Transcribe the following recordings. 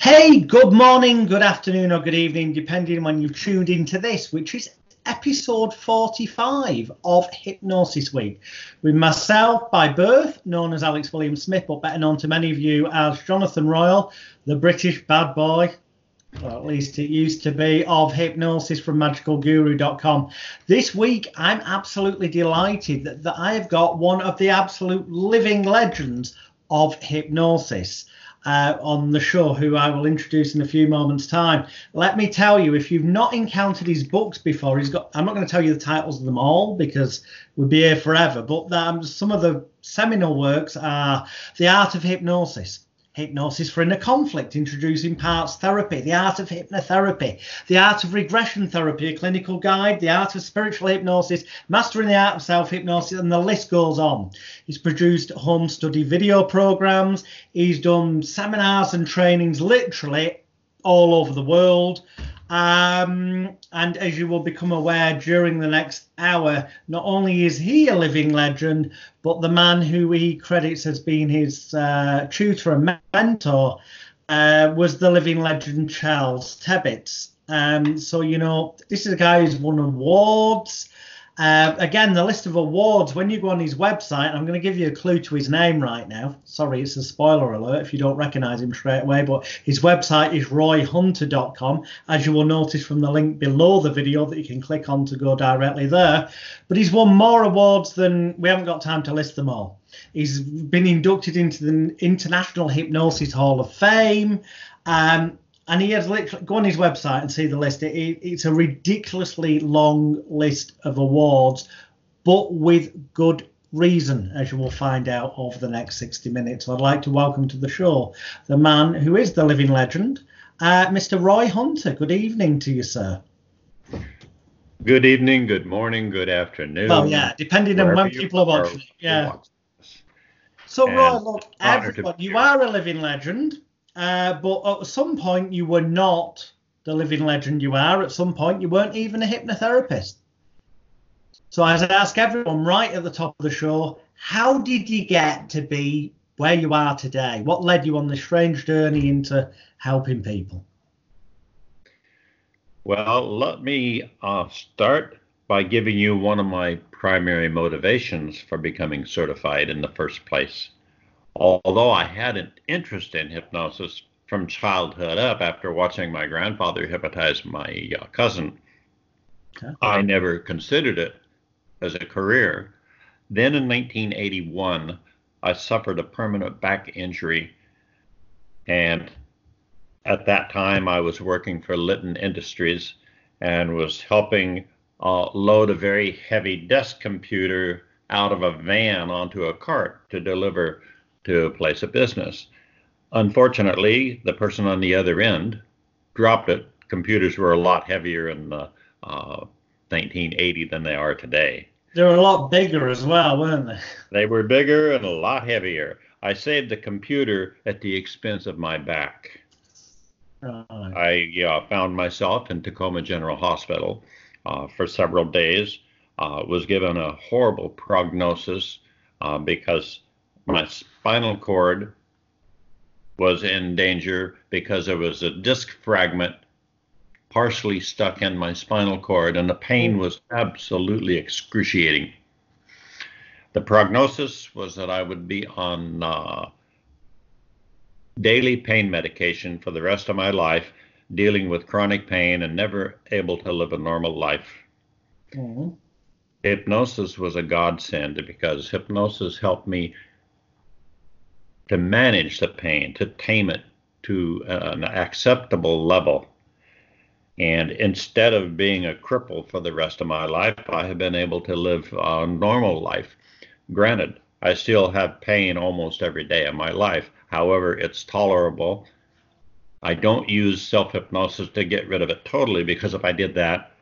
Hey, good morning, good afternoon, or good evening, depending on when you've tuned into this, which is episode 45 of Hypnosis Week with myself by birth, known as Alex William Smith, but better known to many of you as Jonathan Royle, the British bad boy. Or at least it used to be of hypnosis from magicalguru.com. This week, I'm absolutely delighted that, that I have got one of the absolute living legends of hypnosis uh, on the show, who I will introduce in a few moments' time. Let me tell you, if you've not encountered his books before, he's got. I'm not going to tell you the titles of them all because we'd be here forever. But um, some of the seminal works are The Art of Hypnosis, Hypnosis for Inner Conflict, introducing parts therapy, the art of hypnotherapy, the art of regression therapy, a clinical guide, the art of spiritual hypnosis, mastering the art of self hypnosis, and the list goes on. He's produced home study video programs, he's done seminars and trainings literally all over the world. Um, and as you will become aware during the next hour, not only is he a living legend, but the man who he credits as being his uh, tutor and mentor uh, was the living legend Charles Tebbetts. Um, so, you know, this is a guy who's won awards. Uh, again, the list of awards, when you go on his website, I'm going to give you a clue to his name right now. Sorry, it's a spoiler alert if you don't recognize him straight away, but his website is royhunter.com, as you will notice from the link below the video that you can click on to go directly there. But he's won more awards than we haven't got time to list them all. He's been inducted into the International Hypnosis Hall of Fame. Um, and he has literally go on his website and see the list. It, it, it's a ridiculously long list of awards, but with good reason, as you will find out over the next 60 minutes. I'd like to welcome to the show the man who is the living legend, uh, Mr. Roy Hunter. Good evening to you, sir. Good evening, good morning, good afternoon. Well, yeah, depending on when people are watching. Yeah. So, and Roy, look, everyone, you are a living legend. Uh, but at some point, you were not the living legend you are. At some point, you weren't even a hypnotherapist. So, as I ask everyone right at the top of the show, how did you get to be where you are today? What led you on this strange journey into helping people? Well, let me uh, start by giving you one of my primary motivations for becoming certified in the first place although I had an interest in hypnosis from childhood up after watching my grandfather hypnotize my uh, cousin, okay. I never considered it as a career. Then in 1981, I suffered a permanent back injury. And at that time, I was working for Litton Industries and was helping uh, load a very heavy desk computer out of a van onto a cart to deliver to a place of business. Unfortunately, the person on the other end dropped it. Computers were a lot heavier in uh, 1980 than they are today. They were a lot bigger as well, weren't they? They were bigger and a lot heavier. I saved the computer at the expense of my back. Right. I yeah, found myself in Tacoma General Hospital uh, for several days. Uh, was given a horrible prognosis uh, because my spinal cord was in danger because there was a disc fragment partially stuck in my spinal cord, and the pain was absolutely excruciating. The prognosis was that I would be on uh, daily pain medication for the rest of my life, dealing with chronic pain and never able to live a normal life. Mm-hmm. Hypnosis was a godsend because hypnosis helped me to manage the pain, to tame it to uh, an acceptable level. And instead of being a cripple for the rest of my life, I have been able to live a normal life. Granted, I still have pain almost every day of my life. However, it's tolerable. I don't use self hypnosis to get rid of it totally because if I did that,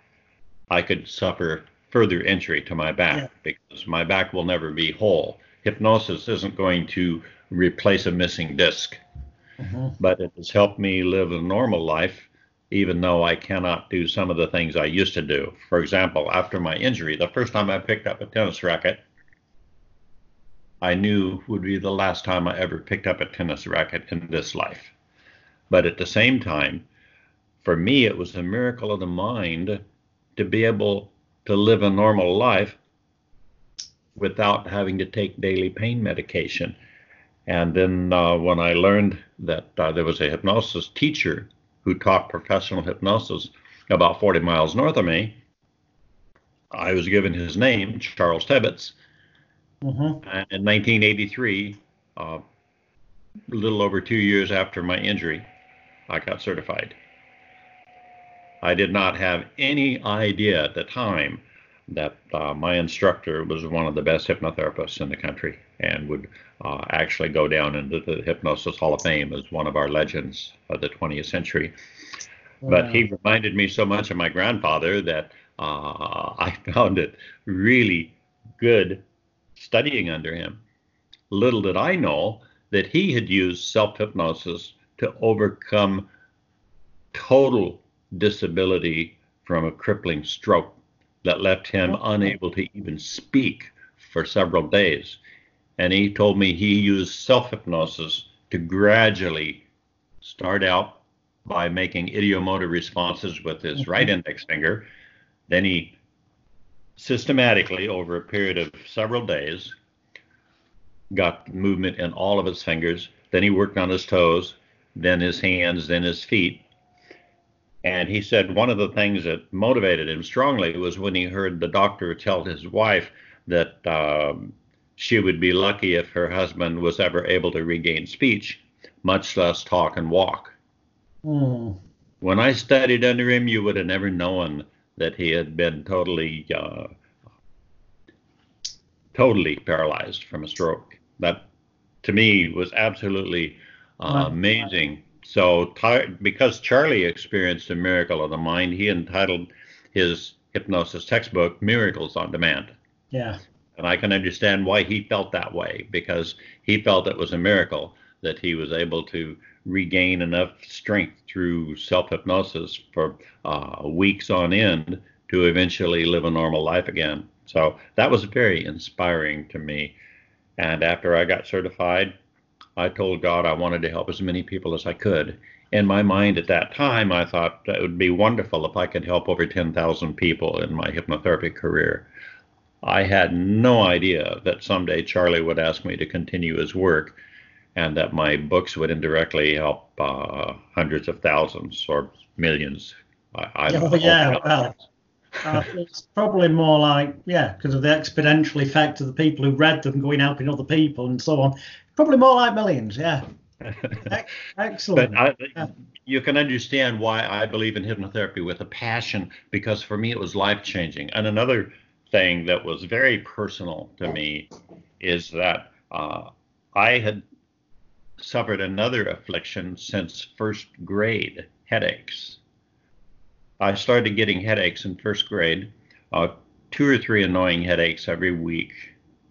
I could suffer further injury to my back yeah. because my back will never be whole. Hypnosis isn't going to replace a missing disk. Mm-hmm. But it has helped me live a normal life, even though I cannot do some of the things I used to do. For example, after my injury, the first time I picked up a tennis racket, I knew would be the last time I ever picked up a tennis racket in this life. But at the same time, for me, it was a miracle of the mind to be able to live a normal life without having to take daily pain medication. And then uh, when I learned that uh, there was a hypnosis teacher who taught professional hypnosis about 40 miles north of me, I was given his name, Charles Tebbetts. Mm-hmm. And in 1983, uh, a little over two years after my injury, I got certified. I did not have any idea at the time that uh, my instructor was one of the best hypnotherapists in the country and would uh, actually go down into the Hypnosis Hall of Fame as one of our legends of the 20th century. Wow. But he reminded me so much of my grandfather that uh, I found it really good studying under him. Little did I know that he had used self hypnosis to overcome total disability from a crippling stroke that left him unable to even speak for several days. And he told me he used self hypnosis to gradually start out by making ideomotor responses with his right index finger. Then he systematically, over a period of several days, got movement in all of his fingers. Then he worked on his toes, then his hands, then his feet. And he said one of the things that motivated him strongly was when he heard the doctor tell his wife that um, she would be lucky if her husband was ever able to regain speech, much less talk and walk. Mm. When I studied under him, you would have never known that he had been totally, uh, totally paralyzed from a stroke. That, to me, was absolutely uh, amazing. So, because Charlie experienced a miracle of the mind, he entitled his hypnosis textbook "Miracles on Demand." Yeah. And I can understand why he felt that way because he felt it was a miracle that he was able to regain enough strength through self hypnosis for uh, weeks on end to eventually live a normal life again. So that was very inspiring to me. And after I got certified, I told God I wanted to help as many people as I could. In my mind at that time, I thought it would be wonderful if I could help over 10,000 people in my hypnotherapy career. I had no idea that someday Charlie would ask me to continue his work and that my books would indirectly help uh, hundreds of thousands or millions. I, I oh, yeah, well, uh, it's probably more like, yeah, because of the exponential effect of the people who read them going helping other people and so on. Probably more like millions, yeah. Excellent. But I, yeah. you can understand why I believe in hypnotherapy with a passion because for me it was life changing. And another thing that was very personal to me is that uh, I had suffered another affliction since first grade headaches. I started getting headaches in first grade, uh, two or three annoying headaches every week,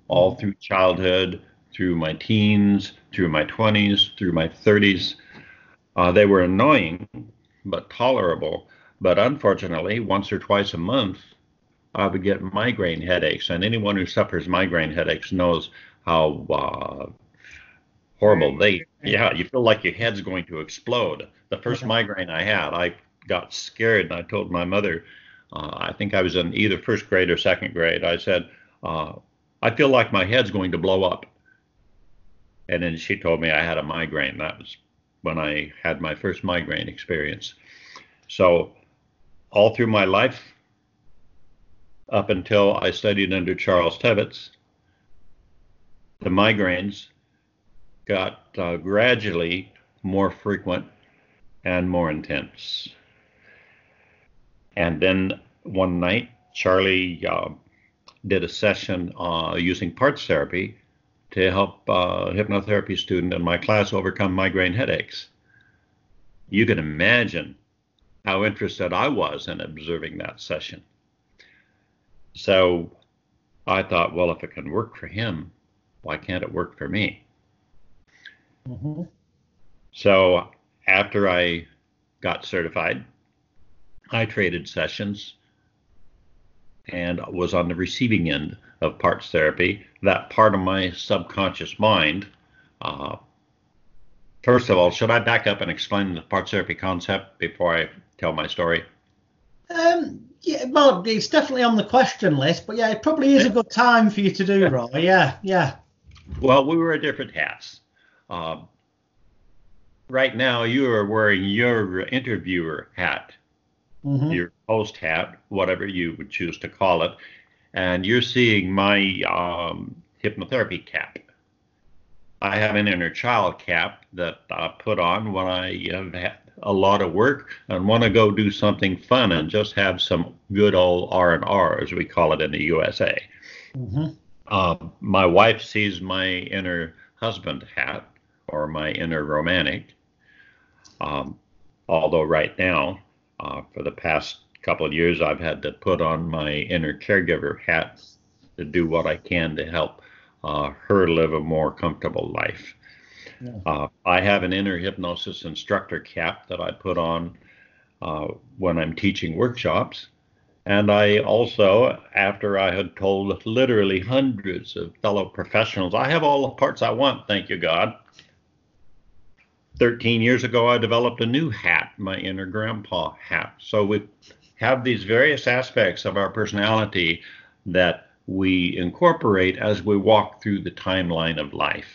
all through childhood, through my teens, through my 20s, through my 30s. Uh, they were annoying, but tolerable. But unfortunately, once or twice a month, I would get migraine headaches. And anyone who suffers migraine headaches knows how uh, horrible they. Yeah, you feel like your head's going to explode. The first migraine I had, I got scared and I told my mother. Uh, I think I was in either first grade or second grade. I said, uh, I feel like my head's going to blow up. And then she told me I had a migraine. That was when I had my first migraine experience. So, all through my life, up until I studied under Charles Tebbetts, the migraines got uh, gradually more frequent and more intense. And then one night, Charlie uh, did a session uh, using parts therapy to help uh, a hypnotherapy student in my class overcome migraine headaches. You can imagine how interested I was in observing that session. So I thought, well, if it can work for him, why can't it work for me? Mm-hmm. So after I got certified, I traded sessions and was on the receiving end of parts therapy. That part of my subconscious mind uh, first of all, should I back up and explain the parts therapy concept before I tell my story? Um, yeah, well, it's definitely on the question list, but yeah, it probably is a good time for you to do, Roy. Yeah, yeah. Well, we were wear different hats. Uh, right now, you are wearing your interviewer hat, mm-hmm. your host hat, whatever you would choose to call it, and you're seeing my um, hypnotherapy cap. I have an inner child cap that I put on when I have had a lot of work and want to go do something fun and just have some good old R and R, as we call it in the USA. Mm-hmm. Uh, my wife sees my inner husband hat or my inner romantic. Um, although right now, uh, for the past couple of years, I've had to put on my inner caregiver hat to do what I can to help uh, her live a more comfortable life. Yeah. Uh, I have an inner hypnosis instructor cap that I put on uh, when I'm teaching workshops. And I also, after I had told literally hundreds of fellow professionals, I have all the parts I want, thank you, God. 13 years ago, I developed a new hat, my inner grandpa hat. So we have these various aspects of our personality that we incorporate as we walk through the timeline of life.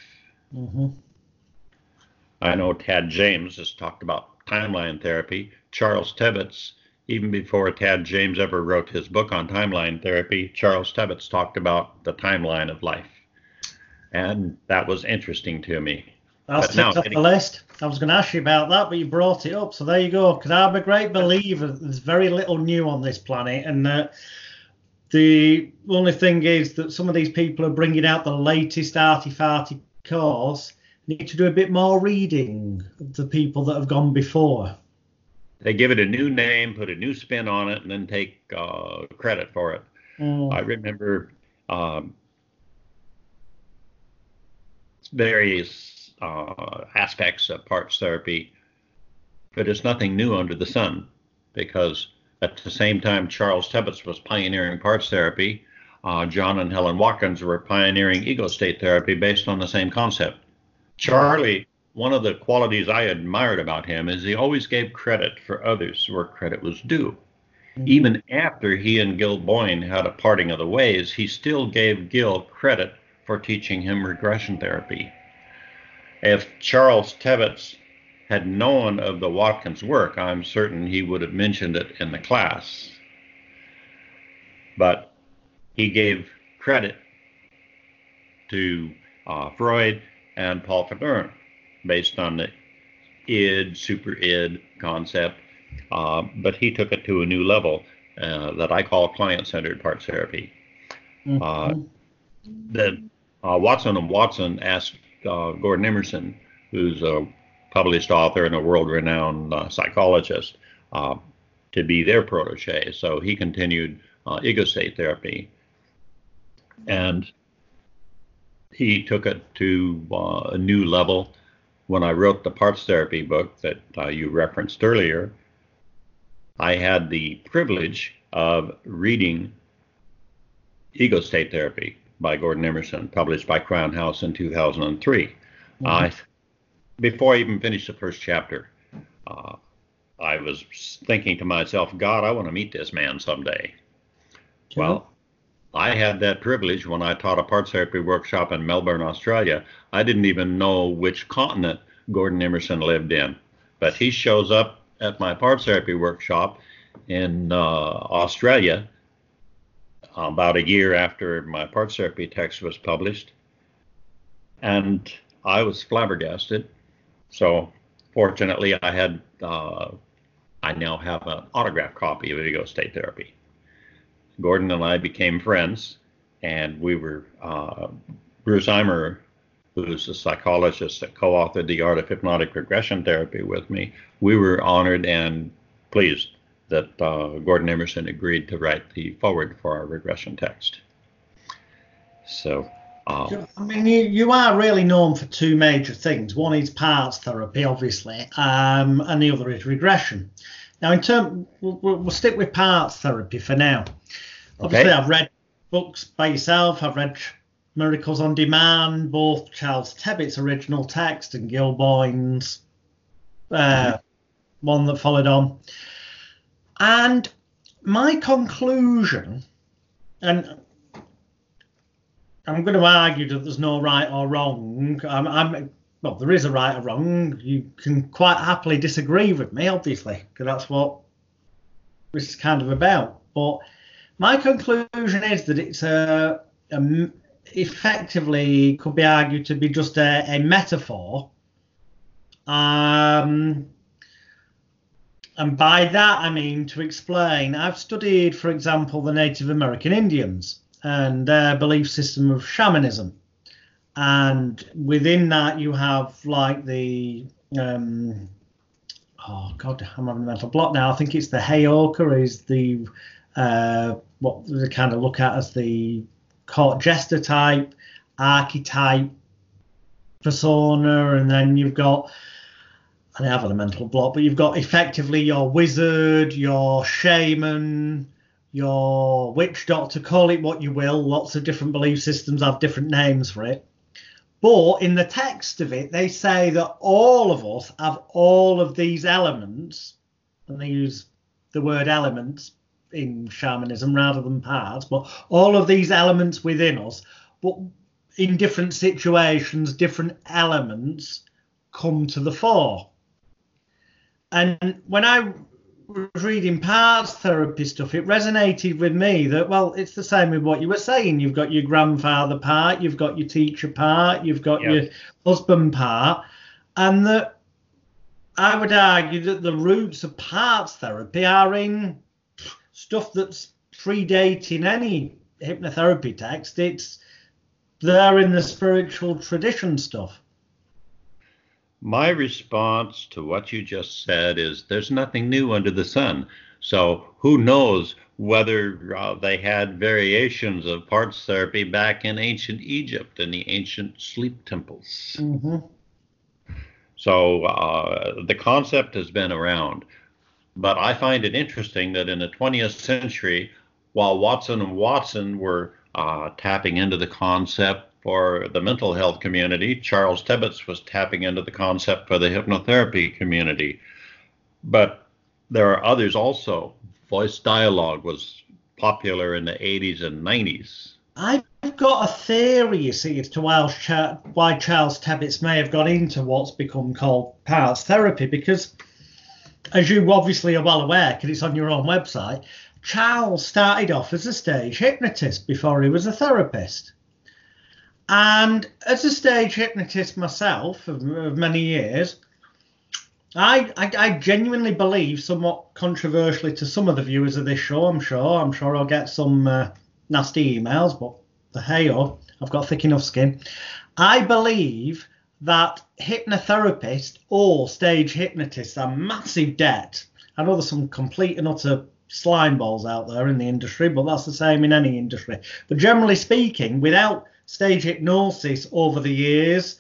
Mm-hmm. I know Tad James has talked about timeline therapy. Charles Tebbetts, even before Tad James ever wrote his book on timeline therapy, Charles Tebbetts talked about the timeline of life. And that was interesting to me. That's ticked off the list. I was going to ask you about that, but you brought it up. So there you go. Because I'm a great believer there's very little new on this planet. And uh, the only thing is that some of these people are bringing out the latest arty-farty course need to do a bit more reading of the people that have gone before. They give it a new name, put a new spin on it, and then take uh, credit for it. Mm. I remember um, various uh, aspects of parts therapy, but it's nothing new under the sun because at the same time Charles Tebbetts was pioneering parts therapy, uh, John and Helen Watkins were pioneering ego state therapy based on the same concept. Charlie, one of the qualities I admired about him is he always gave credit for others where credit was due. Mm-hmm. Even after he and Gil Boyne had a parting of the ways, he still gave Gil credit for teaching him regression therapy. If Charles Tebbetts had known of the Watkins work, I'm certain he would have mentioned it in the class. But he gave credit to uh, Freud and Paul Federn, based on the id, super id concept. Uh, but he took it to a new level uh, that I call client centered parts therapy. Mm-hmm. Uh, that uh, Watson and Watson asked uh, Gordon Emmerson, who's a published author and a world renowned psychologist, to be their protege. So he continued ego state therapy. And he took it to uh, a new level. When I wrote the parts therapy book that uh, you referenced earlier, I had the privilege of reading Ego State Therapy by Gordon Emmerson, published by Crown House in 2003. Mm-hmm. Uh, before I even finished the first chapter, uh, I was thinking to myself, God, I want to meet this man someday. Well, I had that privilege when I taught a parts therapy workshop in Melbourne, Australia. I didn't even know which continent Gordon Emmerson lived in, but he shows up at my parts therapy workshop in uh, Australia about a year after my parts therapy text was published, and I was flabbergasted. So fortunately, I had uh, I now have an autographed copy of Ego State Therapy. Gordon and I became friends, and we were uh, Bruce Eimer, who's a psychologist that co-authored The Art of Hypnotic Regression Therapy with me. We were honored and pleased that uh, Gordon Emmerson agreed to write the foreword for our regression text. So. Um, I mean, you, you are really known for two major things. One is parts therapy, obviously, um, and the other is regression. Now, in term, we'll, we'll stick with parts therapy for now. Obviously, okay. I've read books by yourself. I've read Miracles on Demand, both Charles Tebbett's original text and Gil Boyne's uh, one that followed on. And my conclusion, and I'm going to argue that there's no right or wrong. I'm, I'm well, there is a right or wrong. You can quite happily disagree with me, obviously, because that's what this is kind of about. But my conclusion is that it's a, a effectively could be argued to be just a, a metaphor. Um, and by that I mean to explain. I've studied, for example, the Native American Indians and their belief system of shamanism and within that you have like the um, oh god i'm having a mental block now i think it's the heyoka is the uh, what they kind of look at as the court jester type archetype persona and then you've got I have a mental block, but you've got effectively your wizard, your shaman, your witch doctor, call it what you will. Lots of different belief systems have different names for it. But in the text of it, they say that all of us have all of these elements, and they use the word elements in shamanism rather than parts, but all of these elements within us, but in different situations, different elements come to the fore. And when I was reading parts therapy stuff, it resonated with me that, well, it's the same with what you were saying. You've got your grandfather part, you've got your teacher part, you've got yep. your husband part, and that I would argue that the roots of parts therapy are in stuff that's predating any hypnotherapy text. It's there in the spiritual tradition stuff. My response to what you just said is there's nothing new under the sun. So who knows whether uh, they had variations of parts therapy back in ancient Egypt in the ancient sleep temples. Mm-hmm. So uh, the concept has been around. But I find it interesting that in the 20th century, while Watson and Watson were uh, tapping into the concept for the mental health community. Charles Tebbetts was tapping into the concept for the hypnotherapy community. But there are others also. Voice dialogue was popular in the 80s and 90s. I've got a theory, you see, as to why, Charles Tebbetts may have got into what's become called parts therapy, because as you obviously are well aware, because it's on your own website, Charles started off as a stage hypnotist before he was a therapist. And as a stage hypnotist myself of, of many years, I, I, I genuinely believe, somewhat controversially to some of the viewers of this show, I'm sure, I'm sure I'll get some uh, nasty emails, but the hey oh, I've got thick enough skin. I believe that hypnotherapists or stage hypnotists are massive debt. I know there's some complete and utter slime balls out there in the industry, but that's the same in any industry. But generally speaking, without stage hypnosis over the years,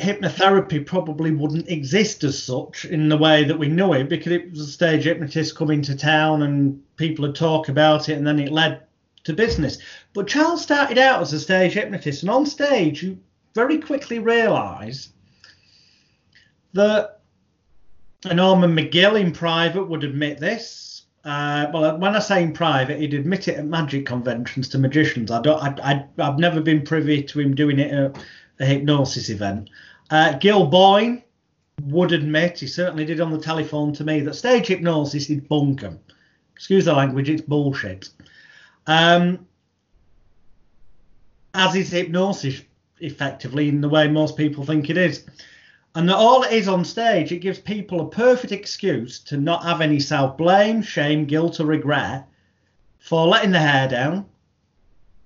hypnotherapy probably wouldn't exist as such in the way that we know it because it was a stage hypnotist coming to town and people would talk about it and then it led to business. But Charles started out as a stage hypnotist and on stage you very quickly realise that Ormond McGill in private would admit this uh, well, when I say in private, he'd admit it at magic conventions to magicians. I don't. I, I, have never been privy to him doing it at a hypnosis event. Uh, Gil Boyne would admit, he certainly did on the telephone to me, that stage hypnosis is bunkum. Excuse the language, it's bullshit. Um, as is hypnosis, effectively, in the way most people think it is. And that all it is on stage, it gives people a perfect excuse to not have any self blame, shame, guilt, or regret for letting the hair down,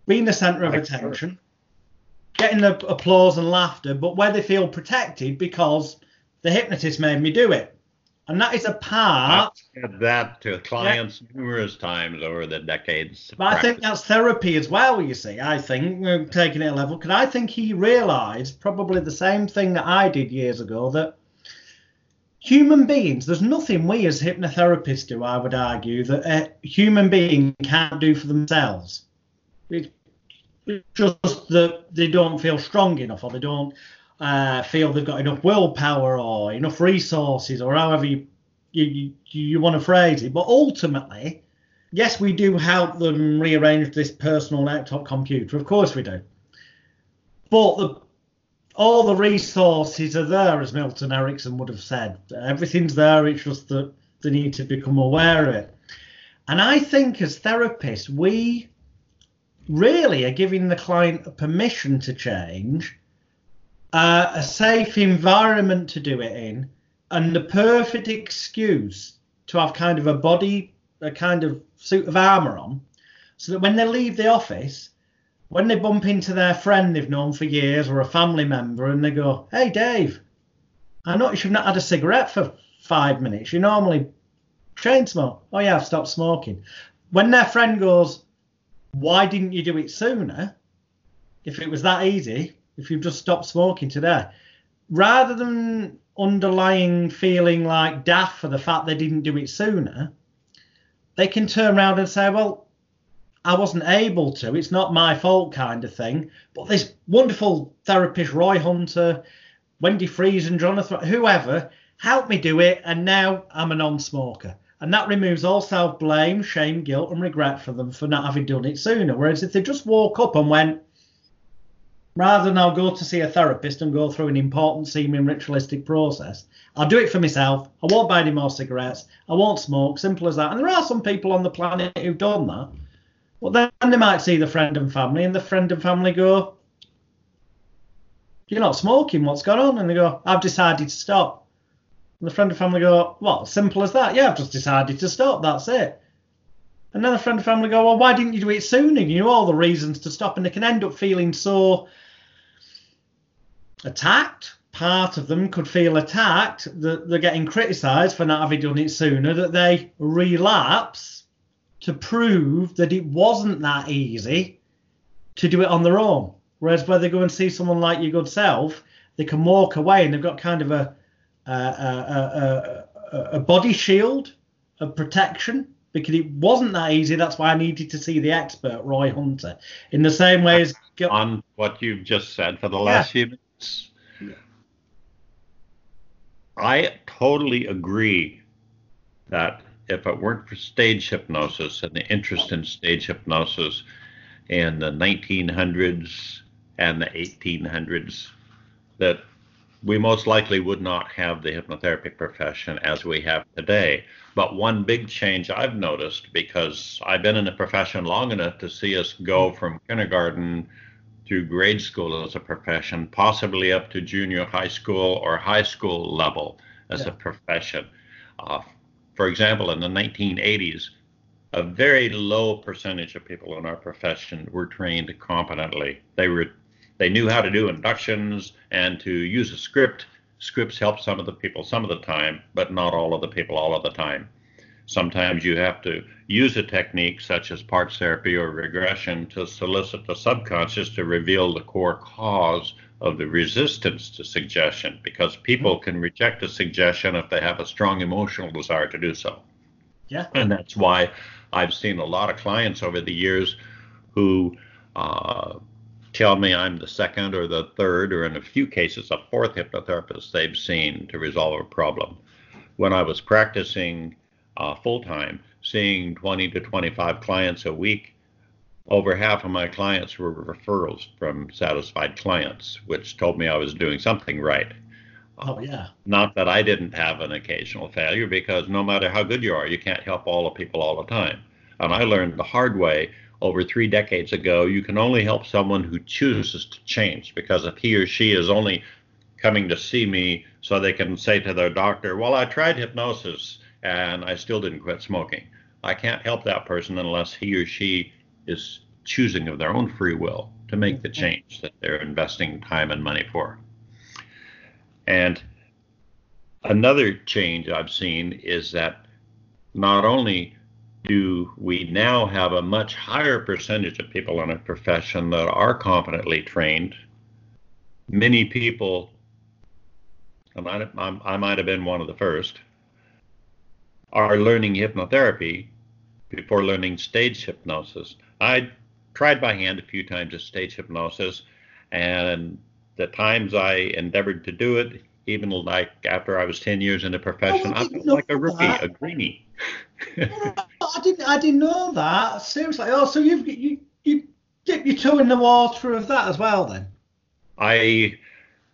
being the centre of attention, getting the applause and laughter, but where they feel protected because the hypnotist made me do it and that is a part. I've said that to clients yeah. numerous times over the decades. But practice. I think that's therapy as well. You see, I think uh, taking it a level because I think he realised probably the same thing that I did years ago that human beings, there's nothing we as hypnotherapists do. I would argue that a human being can't do for themselves. It, just that they don't feel strong enough or they don't uh, feel they've got enough willpower or enough resources or however you, you, you, you want to phrase it. But ultimately, yes, we do help them rearrange this personal laptop computer. Of course we do. But the, all the resources are there, as Milton Erickson would have said. Everything's there. It's just that they need to become aware of it. And I think as therapists, we really are giving the client permission to change, uh, a safe environment to do it in, and the perfect excuse to have kind of a body, a kind of suit of armour on, so that when they leave the office, when they bump into their friend they've known for years or a family member and they go, Hey, Dave, I noticed you've not had a cigarette for five minutes. You normally chain smoke. Oh, yeah, I've stopped smoking. When their friend goes, Why didn't you do it sooner? If it was that easy, if you've just stopped smoking today, rather than underlying feeling like daft for the fact they didn't do it sooner, they can turn around and say, Well, I wasn't able to. It's not my fault, kind of thing. But this wonderful therapist, Roy Hunter, Wendy Fries, and Jonathan, whoever, helped me do it, and now I'm a non smoker. And that removes all self blame, shame, guilt, and regret for them for not having done it sooner. Whereas if they just woke up and went, rather than I'll go to see a therapist and go through an important seeming ritualistic process, I'll do it for myself. I won't buy any more cigarettes. I won't smoke. Simple as that. And there are some people on the planet who've done that. Well, then they might see the friend and family, and the friend and family go, You're not smoking, what's going on? And they go, I've decided to stop. And the friend and family go, What, simple as that? Yeah, I've just decided to stop, that's it. And then the friend and family go, Well, why didn't you do it sooner? You know all the reasons to stop, and they can end up feeling so attacked. Part of them could feel attacked that they're getting criticised for not having done it sooner, that they relapse to prove that it wasn't that easy to do it on their own. Whereas where they go and see someone like your good self, they can walk away and they've got kind of a a, a, a, a body shield of protection because it wasn't that easy. That's why I needed to see the expert, Roy Hunter. In the same way as on what you've just said for the last yeah. few minutes. I totally agree that if it weren't for stage hypnosis and the interest in stage hypnosis in the 1900s and the 1800s, that we most likely would not have the hypnotherapy profession as we have today. But one big change I've noticed, because I've been in the profession long enough to see us go from kindergarten through grade school as a profession, possibly up to junior high school or high school level as yeah. a profession. Uh, for example, in the 1980s, a very low percentage of people in our profession were trained competently. They were they knew how to do inductions and to use a script. Scripts help some of the people some of the time, but not all of the people all of the time. Sometimes you have to use a technique such as parts therapy or regression to solicit the subconscious to reveal the core cause of the resistance to suggestion because people mm-hmm. can reject a suggestion if they have a strong emotional desire to do so. Yeah. And that's why I've seen a lot of clients over the years who uh, tell me I'm the second or the third, or in a few cases, a fourth hypnotherapist they've seen to resolve a problem. When I was practicing uh, full time, seeing 20 to 25 clients a week, over half of my clients were referrals from satisfied clients, which told me I was doing something right. Oh, yeah. Not that I didn't have an occasional failure, because no matter how good you are, you can't help all the people all the time. And I learned the hard way over three decades ago you can only help someone who chooses to change, because if he or she is only coming to see me so they can say to their doctor, Well, I tried hypnosis and I still didn't quit smoking. I can't help that person unless he or she is choosing of their own free will to make the mm-hmm. change that they're investing time and money for. And another change I've seen is that not only do we now have a much higher percentage of people in a profession that are competently trained, many people, I might, I might have been one of the first, are learning hypnotherapy before learning stage hypnosis. I tried by hand a few times as stage hypnosis, and the times I endeavored to do it, even like after I was 10 years in the profession, oh, I, I felt like a rookie, that. a greenie. I didn't, I didn't know that. Seriously. Oh, so you've you you dip your toe in the water of that as well, then? I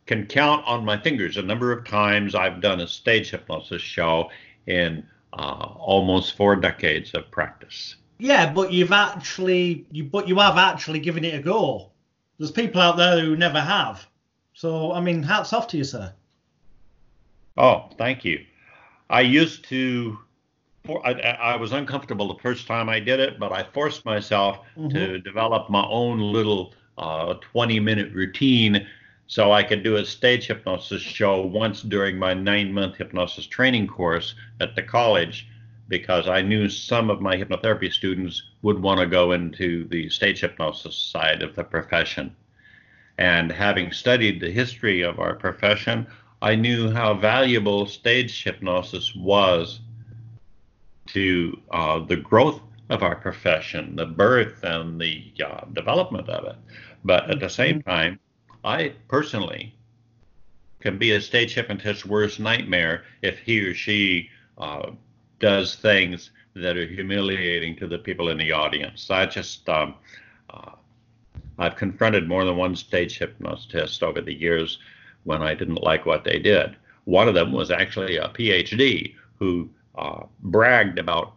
can count on my fingers the number of times I've done a stage hypnosis show in uh, almost four decades of practice. Yeah, but you've actually you but you have actually given it a go. There's people out there who never have. So I mean, hats off to you, sir. Oh, thank you. I used to. I, I was uncomfortable the first time I did it, but I forced myself mm-hmm. to develop my own little uh, 20 minute routine so I could do a stage hypnosis show once during my nine month hypnosis training course at the college because I knew some of my hypnotherapy students would want to go into the stage hypnosis side of the profession. And having studied the history of our profession, I knew how valuable stage hypnosis was to uh, the growth of our profession, the birth and the uh, development of it. But at the same mm-hmm. time, I personally can be a stage hypnotist's worst nightmare if he or she uh, does things that are humiliating to the people in the audience. I just, um, uh, I've confronted more than one stage hypnotist over the years when I didn't like what they did. One of them was actually a PhD who uh, bragged about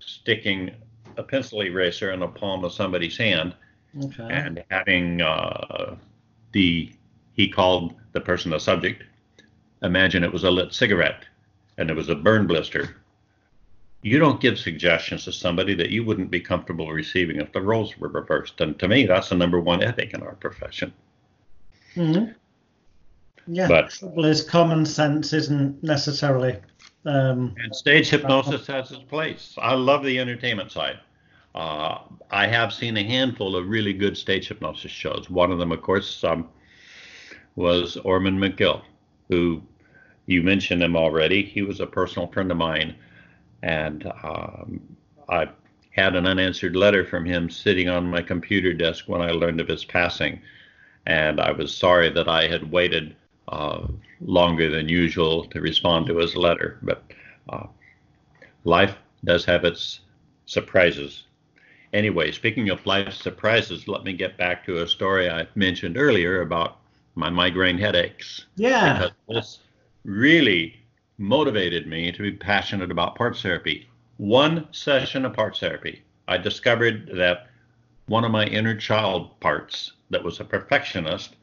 sticking a pencil eraser in the palm of somebody's hand okay. and having uh, the he called the person a subject. Imagine it was a lit cigarette and it was a burn blister. You don't give suggestions to somebody that you wouldn't be comfortable receiving if the roles were reversed. And to me, that's the number one ethic in our profession. Mm-hmm. Yeah, but, trouble is common sense isn't necessarily. Um, and stage hypnosis has its place. I love the entertainment side. Uh, I have seen a handful of really good stage hypnosis shows. One of them, of course, um, was Ormond McGill, who you mentioned him already. He was a personal friend of mine, and um, I had an unanswered letter from him sitting on my computer desk when I learned of his passing, and I was sorry that I had waited uh, longer than usual to respond to his letter. But uh, life does have its surprises. Anyway, speaking of life surprises, let me get back to a story I mentioned earlier about my migraine headaches. Yeah. Because this really motivated me to be passionate about parts therapy. One session of parts therapy, I discovered that one of my inner child parts that was a perfectionist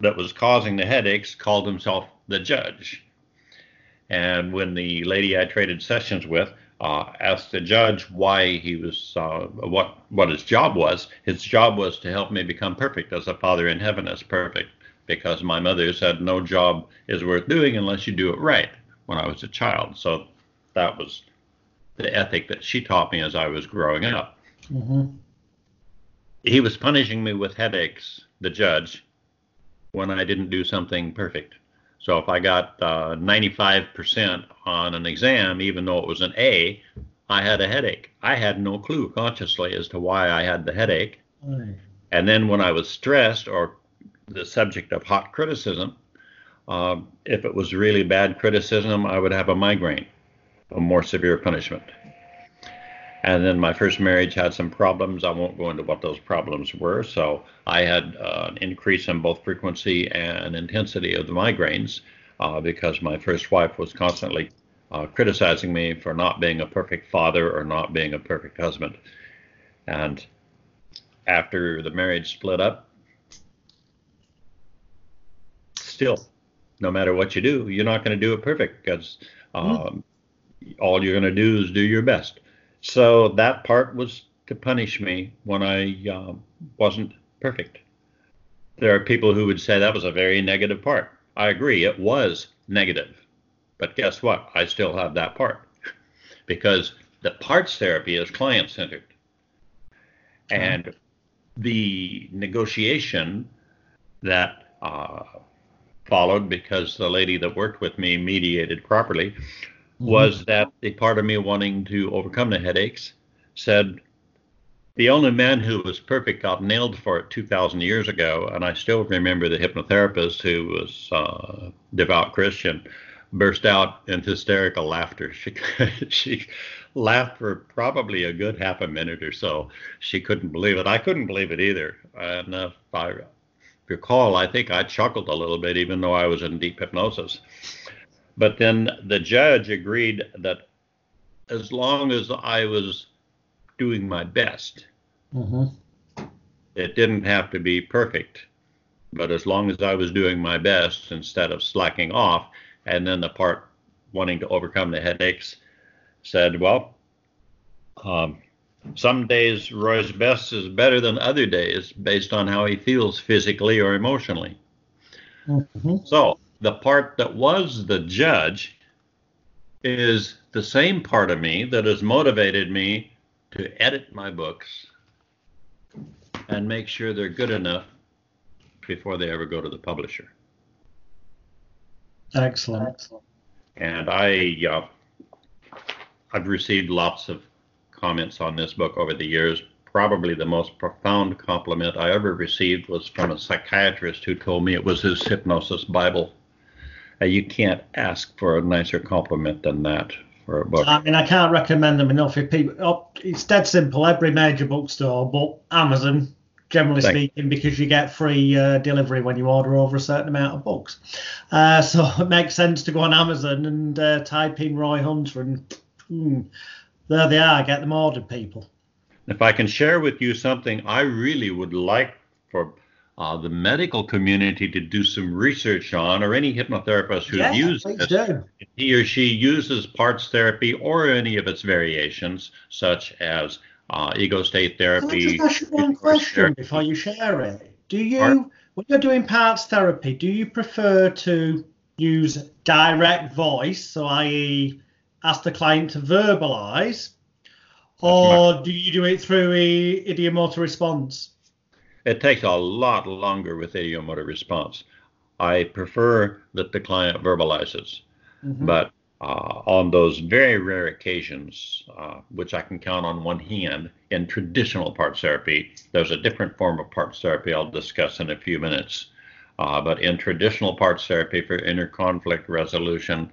that was causing the headaches called himself the judge. And when the lady I traded sessions with uh, asked the judge why he was uh, what what his job was. His job was to help me become perfect, as a Father in heaven is perfect, because my mother said no job is worth doing unless you do it right. When I was a child, so that was the ethic that she taught me as I was growing up. Mm-hmm. He was punishing me with headaches, the judge, when I didn't do something perfect. So if I got uh, 95% on an exam, even though it was an A, I had a headache. I had no clue consciously as to why I had the headache. And then when I was stressed or the subject of hot criticism, um, if it was really bad criticism, I would have a migraine, a more severe punishment. And then my first marriage had some problems. I won't go into what those problems were. So I had uh, an increase in both frequency and intensity of the migraines uh, because my first wife was constantly uh, criticizing me for not being a perfect father or not being a perfect husband. And after the marriage split up, still, no matter what you do, you're not going to do it perfect because mm-hmm. um, mm-hmm. all you're going to do is do your best. So that part was to punish me when I uh, wasn't perfect. There are people who would say that was a very negative part. I agree, it was negative. But guess what? I still have that part because the parts therapy is client centered. And the negotiation that uh, followed because the lady that worked with me mediated properly was mm-hmm. that the part of me wanting to overcome the headaches said, The only man who was perfect got nailed for it 2,000 years ago, and I still remember the hypnotherapist who was uh, devout Christian burst out in hysterical laughter. She she laughed for probably a good half a minute or so. She couldn't believe it. I couldn't believe it either. And if I recall, I think I chuckled a little bit, even though I was in deep hypnosis. But then the judge agreed that as long as I was doing my best, mm-hmm. it didn't have to be perfect. But as long as I was doing my best instead of slacking off, and then the part wanting to overcome the headaches said, well, um, some days Roy's best is better than other days based on how he feels physically or emotionally. Mm-hmm. So the part that was the judge is the same part of me that has motivated me to edit my books and make sure they're good enough before they ever go to the publisher. Excellent. And I, uh, I've received lots of comments on this book over the years. Probably the most profound compliment I ever received was from a psychiatrist who told me it was his hypnosis Bible. Uh, you can't ask for a nicer compliment than that for a book. I mean, I can't recommend them enough. If people, oh, it's dead simple. Every major bookstore, but Amazon, generally Thanks. speaking, because you get free uh, delivery when you order over a certain amount of books. Uh, so it makes sense to go on Amazon and uh, type in Roy Hunter, and hmm, there they are. Get them ordered, people. If I can share with you something I really would like for uh, the medical community to do some research on, or any hypnotherapist who yeah, uses if he or she uses parts therapy or any of its variations, such as uh, ego state therapy. Can I just ask you one question therapy. before you share it? Do you, Pardon? when you're doing parts therapy, do you prefer to use direct voice, so i.e., ask the client to verbalize, or do you do it through a ideomotor response? It takes a lot longer with ideomotor response. I prefer that the client verbalizes, mm-hmm. but uh, on those very rare occasions, uh, which I can count on one hand, in traditional parts therapy, there's a different form of parts therapy I'll discuss in a few minutes. Uh, but in traditional parts therapy for inner conflict resolution,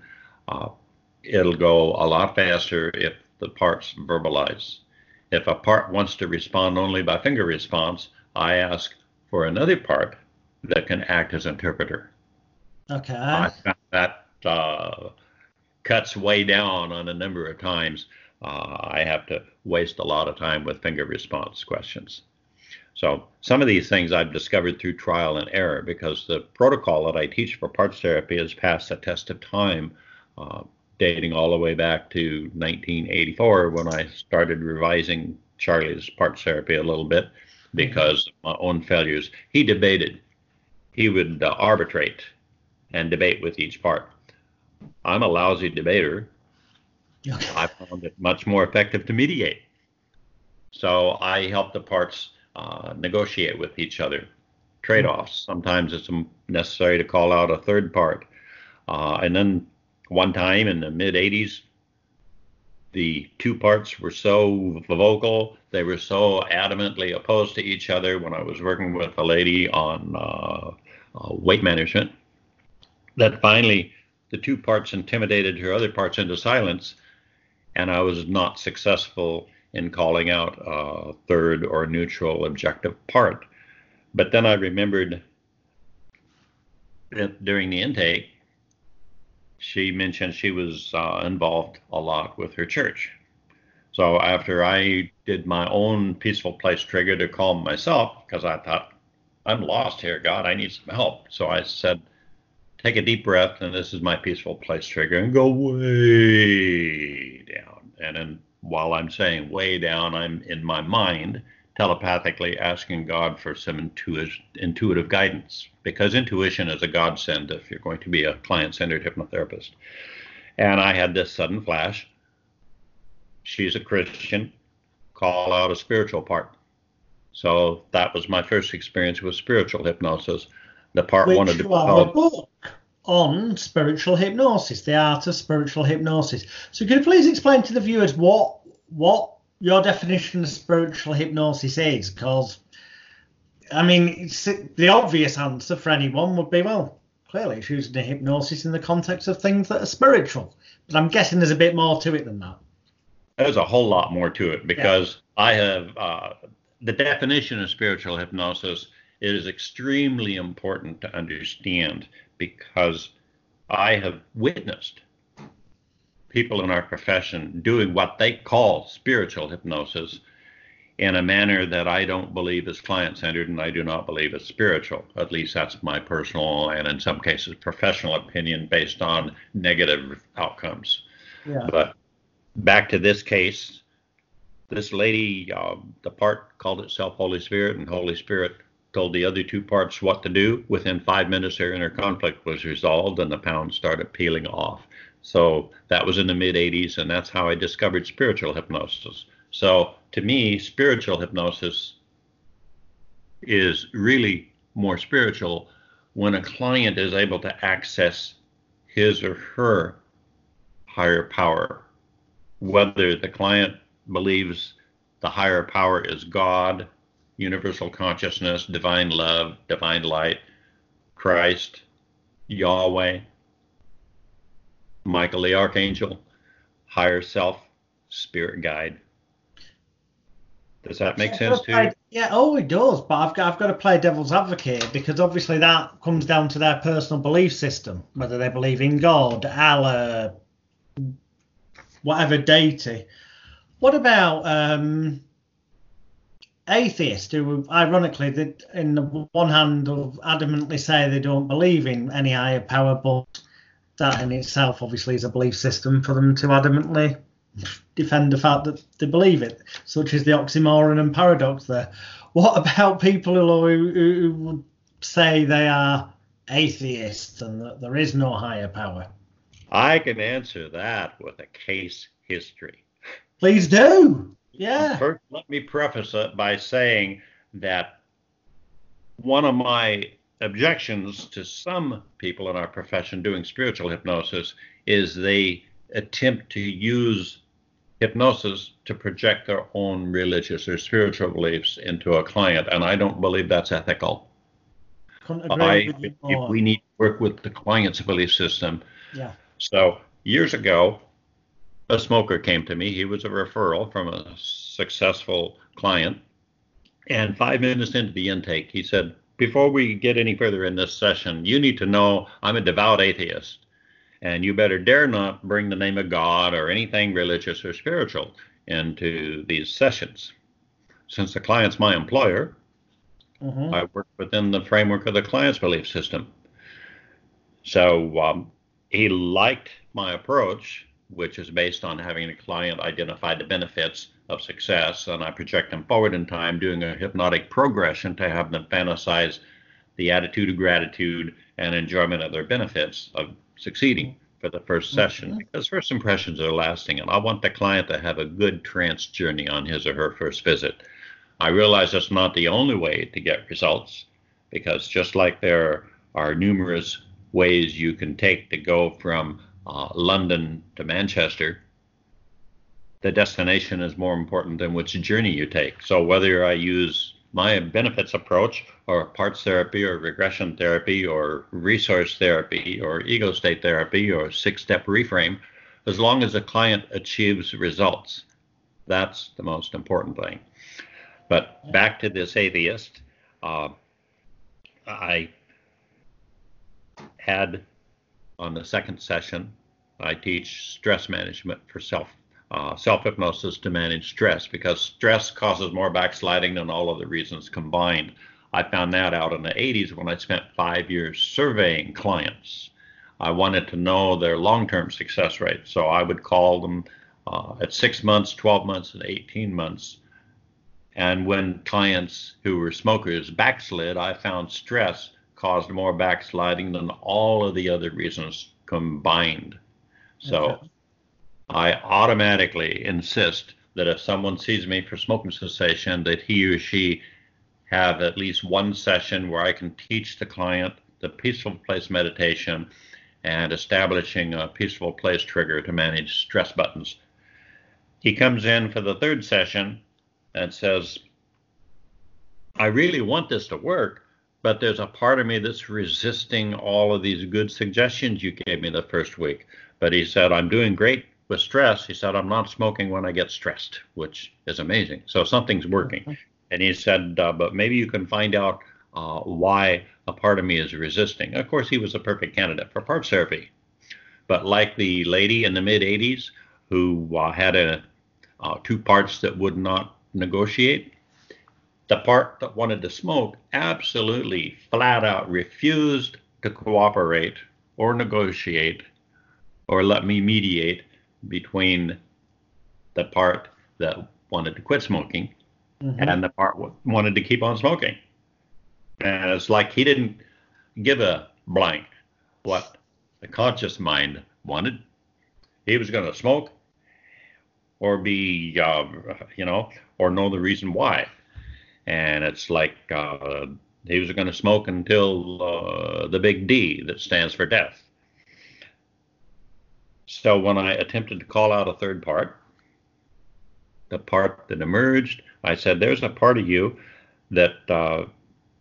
uh, it'll go a lot faster if the parts verbalize. If a part wants to respond only by finger response, I ask for another part that can act as interpreter. Okay. I found that uh, cuts way down on a number of times. Uh, I have to waste a lot of time with finger response questions. So some of these things I've discovered through trial and error because the protocol that I teach for parts therapy has passed the test of time, uh, dating all the way back to 1984 when I started revising Charlie's parts therapy a little bit because of my own failures. He debated. He would uh, arbitrate and debate with each part. I'm a lousy debater. I found it much more effective to mediate. So I help the parts uh, negotiate with each other, trade offs. Sometimes it's necessary to call out a third part. Uh, and then one time in the mid 80s, the two parts were so vocal, they were so adamantly opposed to each other when I was working with a lady on uh, uh, weight management that finally the two parts intimidated her other parts into silence, and I was not successful in calling out a third or neutral objective part. But then I remembered that during the intake, she mentioned she was uh, involved a lot with her church. So after I did my own peaceful place trigger to calm myself, because I thought, I'm lost here, God, I need some help. So I said, take a deep breath, and this is my peaceful place trigger, and go way down. And then while I'm saying way down, I'm in my mind telepathically asking God for some intuitive, intuitive guidance because intuition is a godsend if you're going to be a client centered hypnotherapist. And I had this sudden flash. She's a Christian, call out a spiritual part. So that was my first experience with spiritual hypnosis the part Which wanted to be called. book on spiritual hypnosis, the art of spiritual hypnosis. So, could you please explain to the viewers what what your definition of spiritual hypnosis is, because I mean, the obvious answer for anyone would be, well, clearly it's using the hypnosis in the context of things that are spiritual. But I'm guessing there's a bit more to it than that. There's a whole lot more to it because yeah. I have uh, the definition of spiritual hypnosis it is extremely important to understand because I have witnessed people in our profession doing what they call spiritual hypnosis in a manner that I don't believe is client centered and I do not believe is spiritual. At least that's my personal and in some cases professional opinion based on negative outcomes. Yeah. But back to this case, this lady, uh, the part called itself Holy Spirit, and Holy Spirit told the other two parts what to do. Within five minutes, their inner conflict was resolved and the pound started peeling off. So that was in the mid 80s, and that's how I discovered spiritual hypnosis. So to me, spiritual hypnosis is really more spiritual when a client is able to access his or her higher power, whether the client believes the higher power is God, universal consciousness, divine love, divine light, Christ, Yahweh, Michael the Archangel, higher self, spirit guide. Does that make sense to you? Yeah, oh, it does. But I've got I've got to play devil's advocate because obviously that comes down to their personal belief system, whether they believe in God, Allah, whatever deity. What about um, atheists who, ironically, that in the one hand, adamantly say they don't believe in any higher power, but that in itself obviously is a belief system for them to adamantly defend the fact that they believe it, such as the oxymoron and paradox there. What about people who, who would say they are atheists and that there is no higher power? I can answer that with a case history. Please do. Yeah. First, let me preface it by saying that one of my objections to some people in our profession doing spiritual hypnosis is they attempt to use hypnosis to project their own religious or spiritual beliefs into a client, and I don't believe that's ethical. I, we need to work with the client's belief system. Yeah. So years ago, a smoker came to me. He was a referral from a successful client. And five minutes into the intake, he said, Before we get any further in this session, you need to know I'm a devout atheist and you better dare not bring the name of God or anything religious or spiritual into these sessions. Since the client's my employer, mm-hmm. I work within the framework of the client's belief system. So um, he liked my approach, which is based on having the client identify the benefits of success, and I project them forward in time, doing a hypnotic progression to have them fantasize the attitude of gratitude and enjoyment of their benefits of succeeding for the first session mm-hmm. because first impressions are lasting and I want the client to have a good trance journey on his or her first visit. I realize that's not the only way to get results because just like there are numerous ways you can take to go from uh, London to Manchester, the destination is more important than which journey you take. So whether I use my benefits approach or parts therapy or regression therapy or resource therapy or ego state therapy or six step reframe, as long as the client achieves results. That's the most important thing. But back to this atheist, uh, I had on the second session, I teach stress management for self uh, self hypnosis to manage stress because stress causes more backsliding than all of the reasons combined. I found that out in the 80s when I spent five years surveying clients. I wanted to know their long term success rate. So I would call them uh, at six months, 12 months, and 18 months. And when clients who were smokers backslid, I found stress caused more backsliding than all of the other reasons combined. So okay. I automatically insist that if someone sees me for smoking cessation, that he or she have at least one session where I can teach the client the peaceful place meditation and establishing a peaceful place trigger to manage stress buttons. he comes in for the third session and says, I really want this to work, but there's a part of me that's resisting all of these good suggestions you gave me the first week. But he said, I'm doing great with stress. He said, I'm not smoking when I get stressed, which is amazing. So something's working. And he said, uh, but maybe you can find out uh, why a part of me is resisting. Of course, he was a perfect candidate for parts therapy. But like the lady in the mid 80s who uh, had a, uh, two parts that would not negotiate, the part that wanted to smoke absolutely flat out refused to cooperate or negotiate or let me mediate between the part that wanted to quit smoking mm-hmm. and the part wanted to keep on smoking. And it's like he didn't give a blank what the conscious mind wanted. He was going to smoke or be, uh, you know, or know the reason why. And it's like uh, he was going to smoke until uh, the big D that stands for death. So when I attempted to call out a third part, the part that emerged, I said, there's a part of you that uh,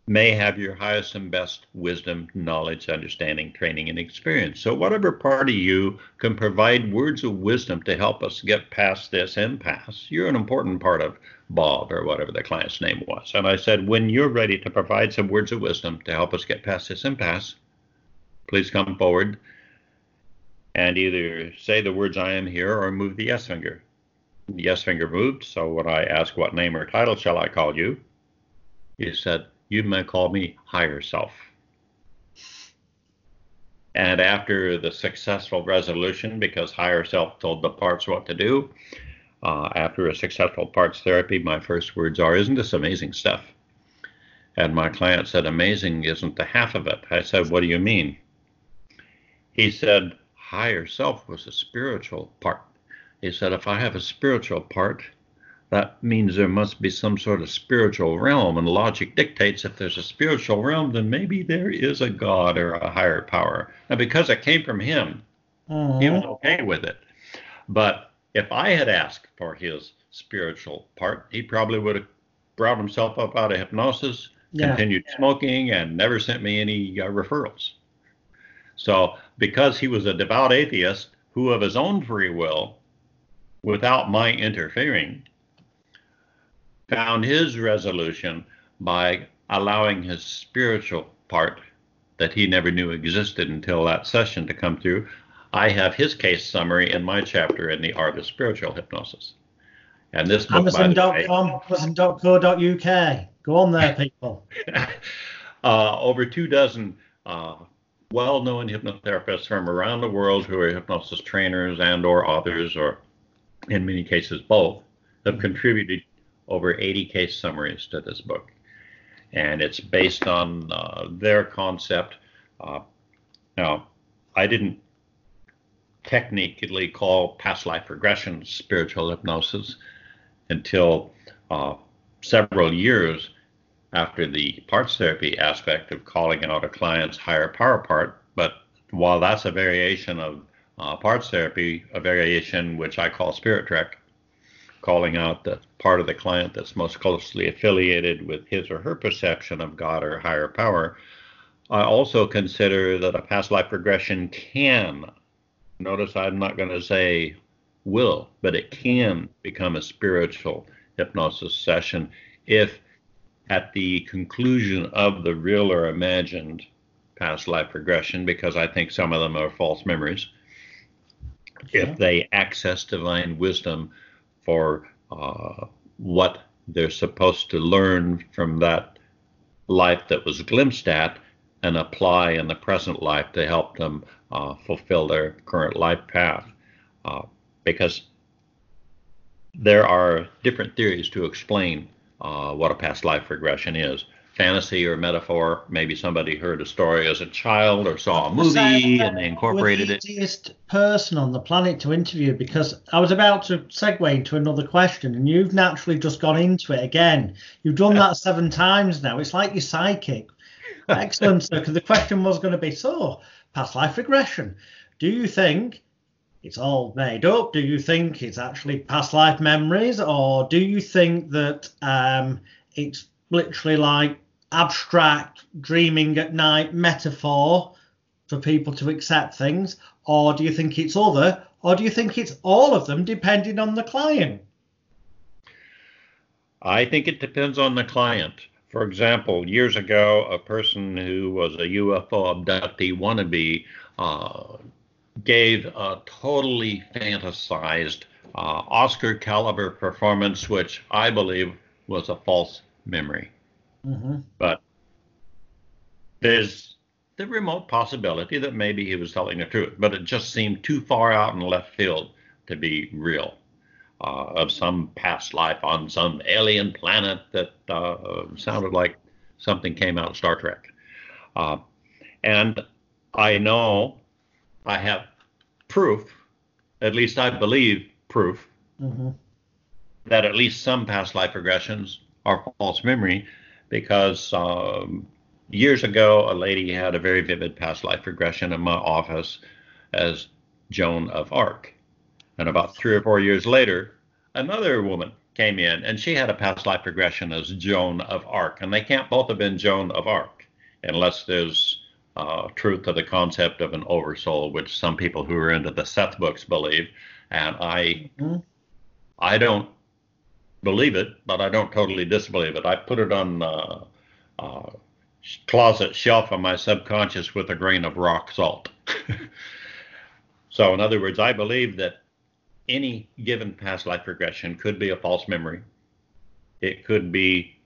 may have your highest and best wisdom, knowledge, understanding, training, and experience. So, whatever part of you can provide words of wisdom to help us get past this impasse, you're an important part of Bob or whatever the client's name was. And I said, when you're ready to provide some words of wisdom to help us get past this impasse, please come forward and either say the words I am here or move the yes finger. The yes finger moved, so when I asked what name or title shall I call you, he said, you may call me higher self. And after the successful resolution, because higher self told the parts what to do, uh, after a successful parts therapy, my first words are, Isn't this amazing stuff? And my client said, Amazing isn't the half of it. I said, What do you mean? He said, Higher self was a spiritual part. He said, If I have a spiritual part, that means there must be some sort of spiritual realm, and logic dictates if there's a spiritual realm, then maybe there is a God or a higher power. And because it came from him, mm-hmm. he was okay with it. But if I had asked for his spiritual part, he probably would have brought himself up out of hypnosis, yeah. continued smoking, and never sent me any uh, referrals. So, because he was a devout atheist who, of his own free will, without my interfering, found his resolution by allowing his spiritual part that he never knew existed until that session to come through. I have his case summary in my chapter in the art of spiritual hypnosis. And this book, Amazon.com, Amazon.co.uk. Go on there, people. uh, over two dozen uh, well-known hypnotherapists from around the world who are hypnosis trainers and or authors, or in many cases both, have contributed over 80 case summaries to this book. And it's based on uh, their concept. Uh, now, I didn't technically call past life regression spiritual hypnosis until uh, several years after the parts therapy aspect of calling out a client's higher power part. But while that's a variation of uh, parts therapy, a variation which I call spirit trek, calling out the part of the client that's most closely affiliated with his or her perception of God or higher power. I also consider that a past life regression can, notice I'm not going to say will, but it can become a spiritual hypnosis session if at the conclusion of the real or imagined past life regression, because I think some of them are false memories, if they access divine wisdom for uh, what they're supposed to learn from that life that was glimpsed at and apply in the present life to help them uh, fulfill their current life path. Uh, because there are different theories to explain uh, what a past life regression is fantasy or metaphor. Maybe somebody heard a story as a child or saw a movie and they incorporated it. The easiest person on the planet to interview because I was about to segue into another question and you've naturally just gone into it again. You've done that seven times now. It's like you're psychic. Excellent. Because the question was going to be so past life regression. Do you think it's all made up? Do you think it's actually past life memories, or do you think that um, it's literally like abstract dreaming at night metaphor for people to accept things, or do you think it's other, or do you think it's all of them depending on the client? I think it depends on the client. For example, years ago, a person who was a UFO abductee wannabe uh, gave a totally fantasized uh, Oscar caliber performance, which I believe was a false memory. Mm-hmm. But there's the remote possibility that maybe he was telling the truth, but it just seemed too far out in left field to be real. Uh, of some past life on some alien planet that uh, sounded like something came out of Star Trek. Uh, and I know I have proof, at least I believe proof, mm-hmm. that at least some past life regressions are false memory because um, years ago, a lady had a very vivid past life regression in my office as Joan of Arc. And about three or four years later, another woman came in and she had a past life regression as Joan of Arc. And they can't both have been Joan of Arc unless there's uh, truth to the concept of an oversoul, which some people who are into the Seth books believe, and I, mm-hmm. I don't believe it, but I don't totally disbelieve it. I put it on uh, uh, closet shelf of my subconscious with a grain of rock salt. so, in other words, I believe that any given past life regression could be a false memory. It could be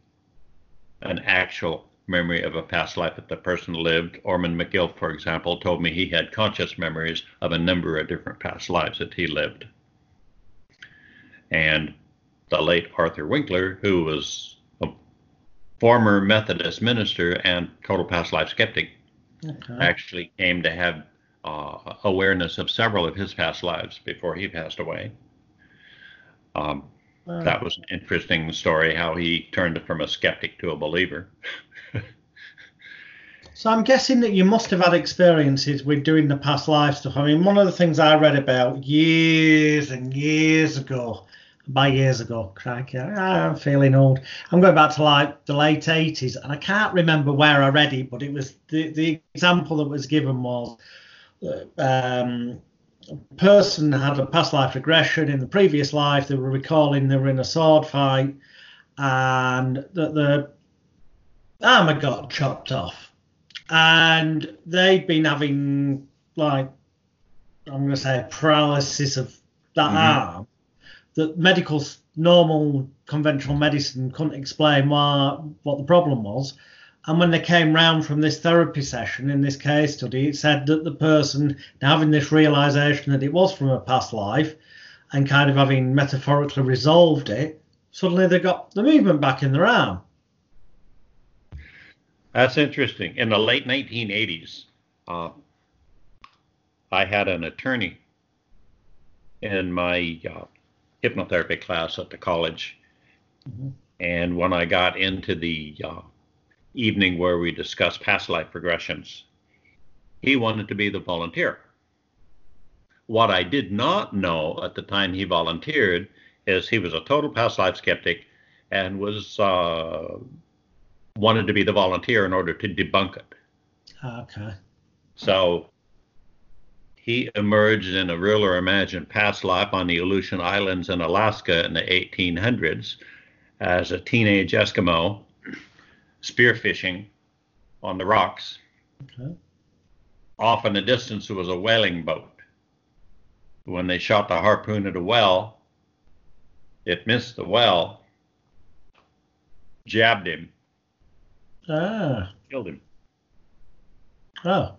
an actual memory of a past life that the person lived. Ormond McGill, for example, told me he had conscious memories of a number of different past lives that he lived. And the late Arthur Winkler, who was a former Methodist minister and total past life skeptic, actually came to have uh, awareness of several of his past lives before he passed away. Um, that was an interesting story how he turned from a skeptic to a believer. so I'm guessing that you must have had experiences with doing the past life stuff. I mean, one of the things I read about years and years ago, by years ago, crikey, I'm feeling old. I'm going back to like the late 80s, and I can't remember where I read it, but it was the, the example that was given was um, a person had a past life regression in the previous life. They were recalling they were in a sword fight and that the armor got chopped off. And they'd been having, like, I'm going to say, a paralysis of that mm-hmm. arm that medical, normal, conventional medicine couldn't explain why, what the problem was. And when they came round from this therapy session in this case study, it said that the person having this realization that it was from a past life and kind of having metaphorically resolved it, suddenly they got the movement back in their arm. That's interesting. In the late 1980s, uh, I had an attorney in my uh, hypnotherapy class at the college. Mm-hmm. And when I got into the uh, evening where we discussed past life regressions. He wanted to be the volunteer. What I did not know at the time he volunteered is he was a total past life skeptic and was uh, wanted to be the volunteer in order to debunk it. Okay. So he emerged in a real or imagined past life on the Aleutian Islands in Alaska in the 1800s as a teenage Eskimo spearfishing on the rocks. Okay. Off in the distance, was a whaling boat. When they shot the harpoon at a well, it missed the well, jabbed him, ah. killed him. Oh.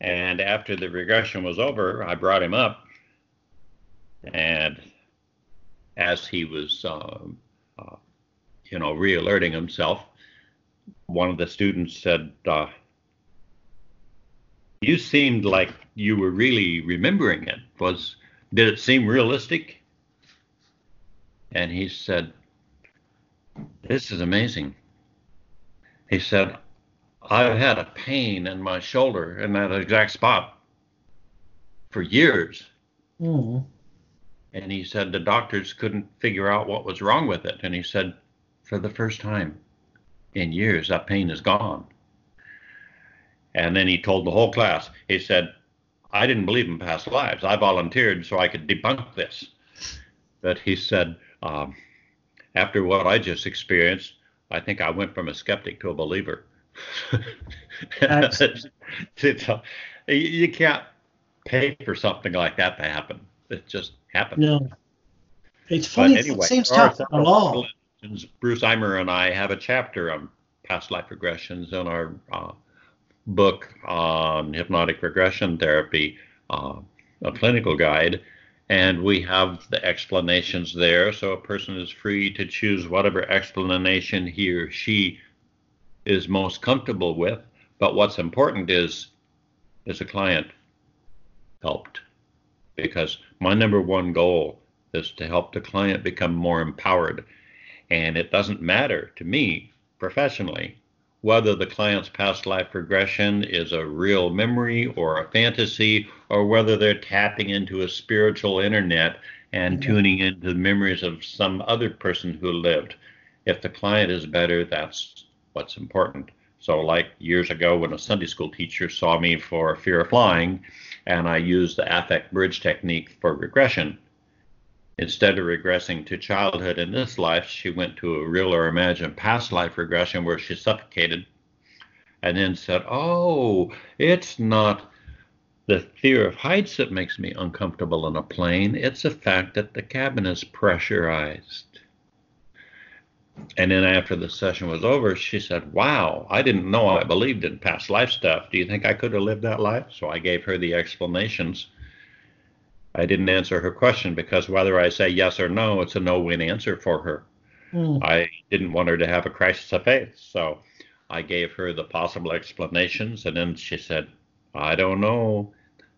And after the regression was over, I brought him up, and as he was um, uh, you know, re-alerting himself, one of the students said, uh, "You seemed like you were really remembering it. Was did it seem realistic?" And he said, "This is amazing." He said, I've had a pain in my shoulder in that exact spot." for years. Mm. And he said the doctors couldn't figure out what was wrong with it. And he said, for the first time in years, that pain is gone. And then he told the whole class, he said, I didn't believe in past lives. I volunteered so I could debunk this. But he said, um, after what I just experienced, I think I went from a skeptic to a believer. you can't pay for something like that to happen. It just happened. No. It's funny. Anyway, it seems to happen a lot. Bruce Eimer and I have a chapter on past life regressions in our uh, book on hypnotic regression therapy, uh, a clinical guide, and we have the explanations there. So a person is free to choose whatever explanation he or she is most comfortable with. But what's important is, is the client helped? Because my number one goal is to help the client become more empowered. And it doesn't matter to me professionally whether the client's past life regression is a real memory or a fantasy, or whether they're tapping into a spiritual internet and mm-hmm. tuning into the memories of some other person who lived. If the client is better, that's what's important. So, like years ago, when a Sunday school teacher saw me for fear of flying, and I used the affect bridge technique for regression, Instead of regressing to childhood in this life, she went to a real or imagined past life regression where she suffocated and then said, Oh, it's not the fear of heights that makes me uncomfortable in a plane. It's the fact that the cabin is pressurized. And then after the session was over, she said, Wow, I didn't know I believed in past life stuff. Do you think I could have lived that life? So I gave her the explanations I didn't answer her question because whether I say yes or no, it's a no win answer for her. Mm. I didn't want her to have a crisis of faith. So I gave her the possible explanations. And then she said, I don't know.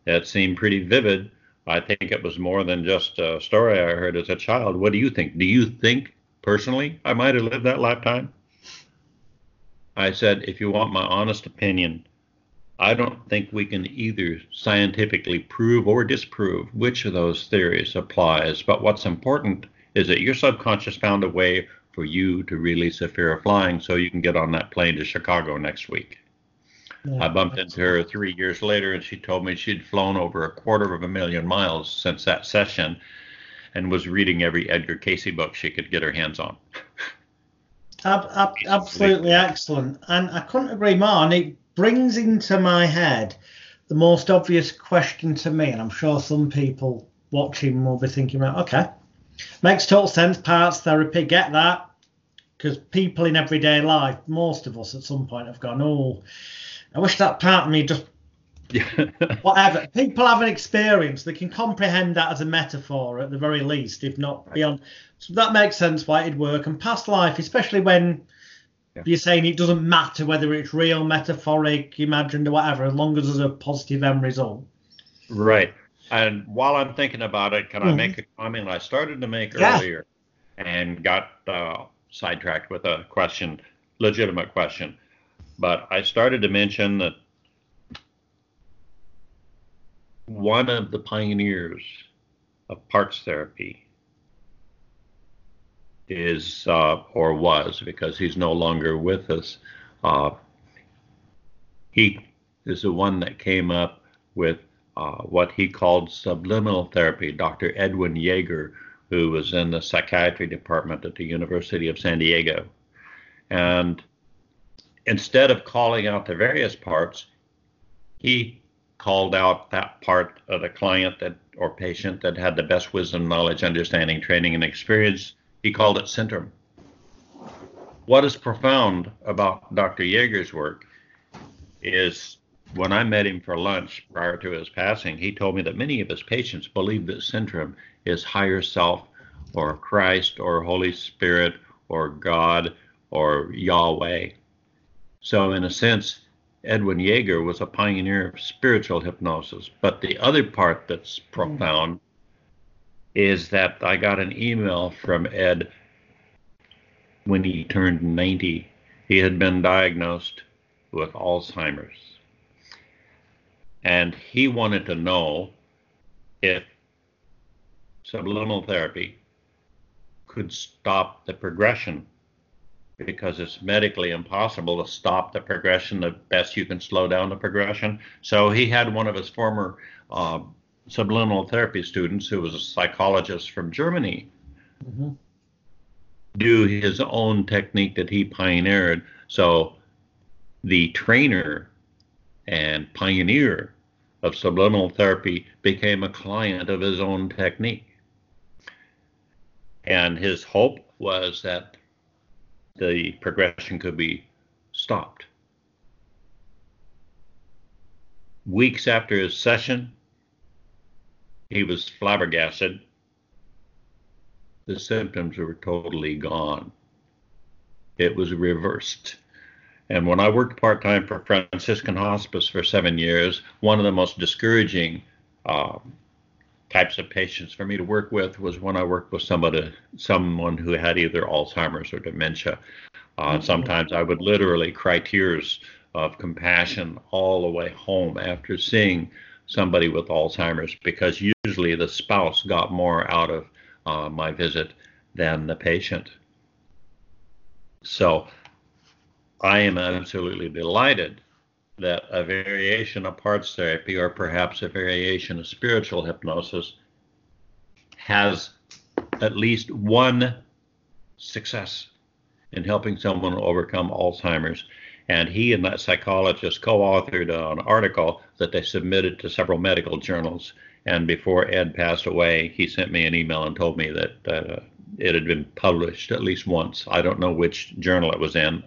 That seemed pretty vivid. I think it was more than just a story I heard as a child. What do you think? Do you think personally I might have lived that lifetime? I said, if you want my honest opinion, I don't think we can either scientifically prove or disprove which of those theories applies. But what's important is that your subconscious found a way for you to release a fear of flying so you can get on that plane to Chicago next week. Yeah, I bumped into her three years later and she told me she'd flown over a quarter of a million miles since that session and was reading every Edgar Cayce book she could get her hands on. Ab- ab- absolutely excellent. And I couldn't agree more. And it brings into my head the most obvious question to me, and I'm sure some people watching will be thinking, right, okay, makes total sense. Parts therapy, get that, because people in everyday life, most of us at some point have gone, oh, I wish that part of me just whatever. People have an experience; they can comprehend that as a metaphor at the very least, if not beyond. So that makes sense why it'd work. And past life, especially when yeah. You're saying it doesn't matter whether it's real, metaphoric, imagined, or whatever, as long as there's a positive end result. Right. And while I'm thinking about it, can mm-hmm. I make a comment I started to make yeah. earlier and got uh, sidetracked with a question, legitimate question. But I started to mention that one of the pioneers of parts therapy is uh, or was because he's no longer with us. Uh, he is the one that came up with uh, what he called subliminal therapy. Dr. Edwin Yager, who was in the psychiatry department at the University of San Diego, and instead of calling out the various parts, he called out that part of the client that or patient that had the best wisdom, knowledge, understanding, training, and experience he called it Centrum. What is profound about Dr. Yager's work is when I met him for lunch prior to his passing, he told me that many of his patients believe that Centrum is higher self or Christ or Holy Spirit or God or Yahweh. So, in a sense, Edwin Yager was a pioneer of spiritual hypnosis. But the other part that's profound is that I got an email from Ed when he turned 90. He had been diagnosed with Alzheimer's. And he wanted to know if subliminal therapy could stop the progression because it's medically impossible to stop the progression. The best you can slow down the progression. So he had one of his former uh, subliminal therapy students, who was a psychologist from Germany, mm-hmm. do his own technique that he pioneered. So the trainer and pioneer of subliminal therapy became a client of his own technique. And his hope was that the progression could be stopped. Weeks after his session, he was flabbergasted. The symptoms were totally gone. It was reversed. And when I worked part time for Franciscan Hospice for seven years, one of the most discouraging uh, types of patients for me to work with was when I worked with somebody, someone who had either Alzheimer's or dementia. Uh, mm-hmm. Sometimes I would literally cry tears of compassion all the way home after seeing somebody with Alzheimer's because usually the spouse got more out of uh, my visit than the patient. So I am absolutely delighted that a variation of parts therapy or perhaps a variation of spiritual hypnosis has at least one success in helping someone overcome Alzheimer's. And he and that psychologist co authored an article that they submitted to several medical journals. And before Ed passed away, he sent me an email and told me that uh, it had been published at least once. I don't know which journal it was in,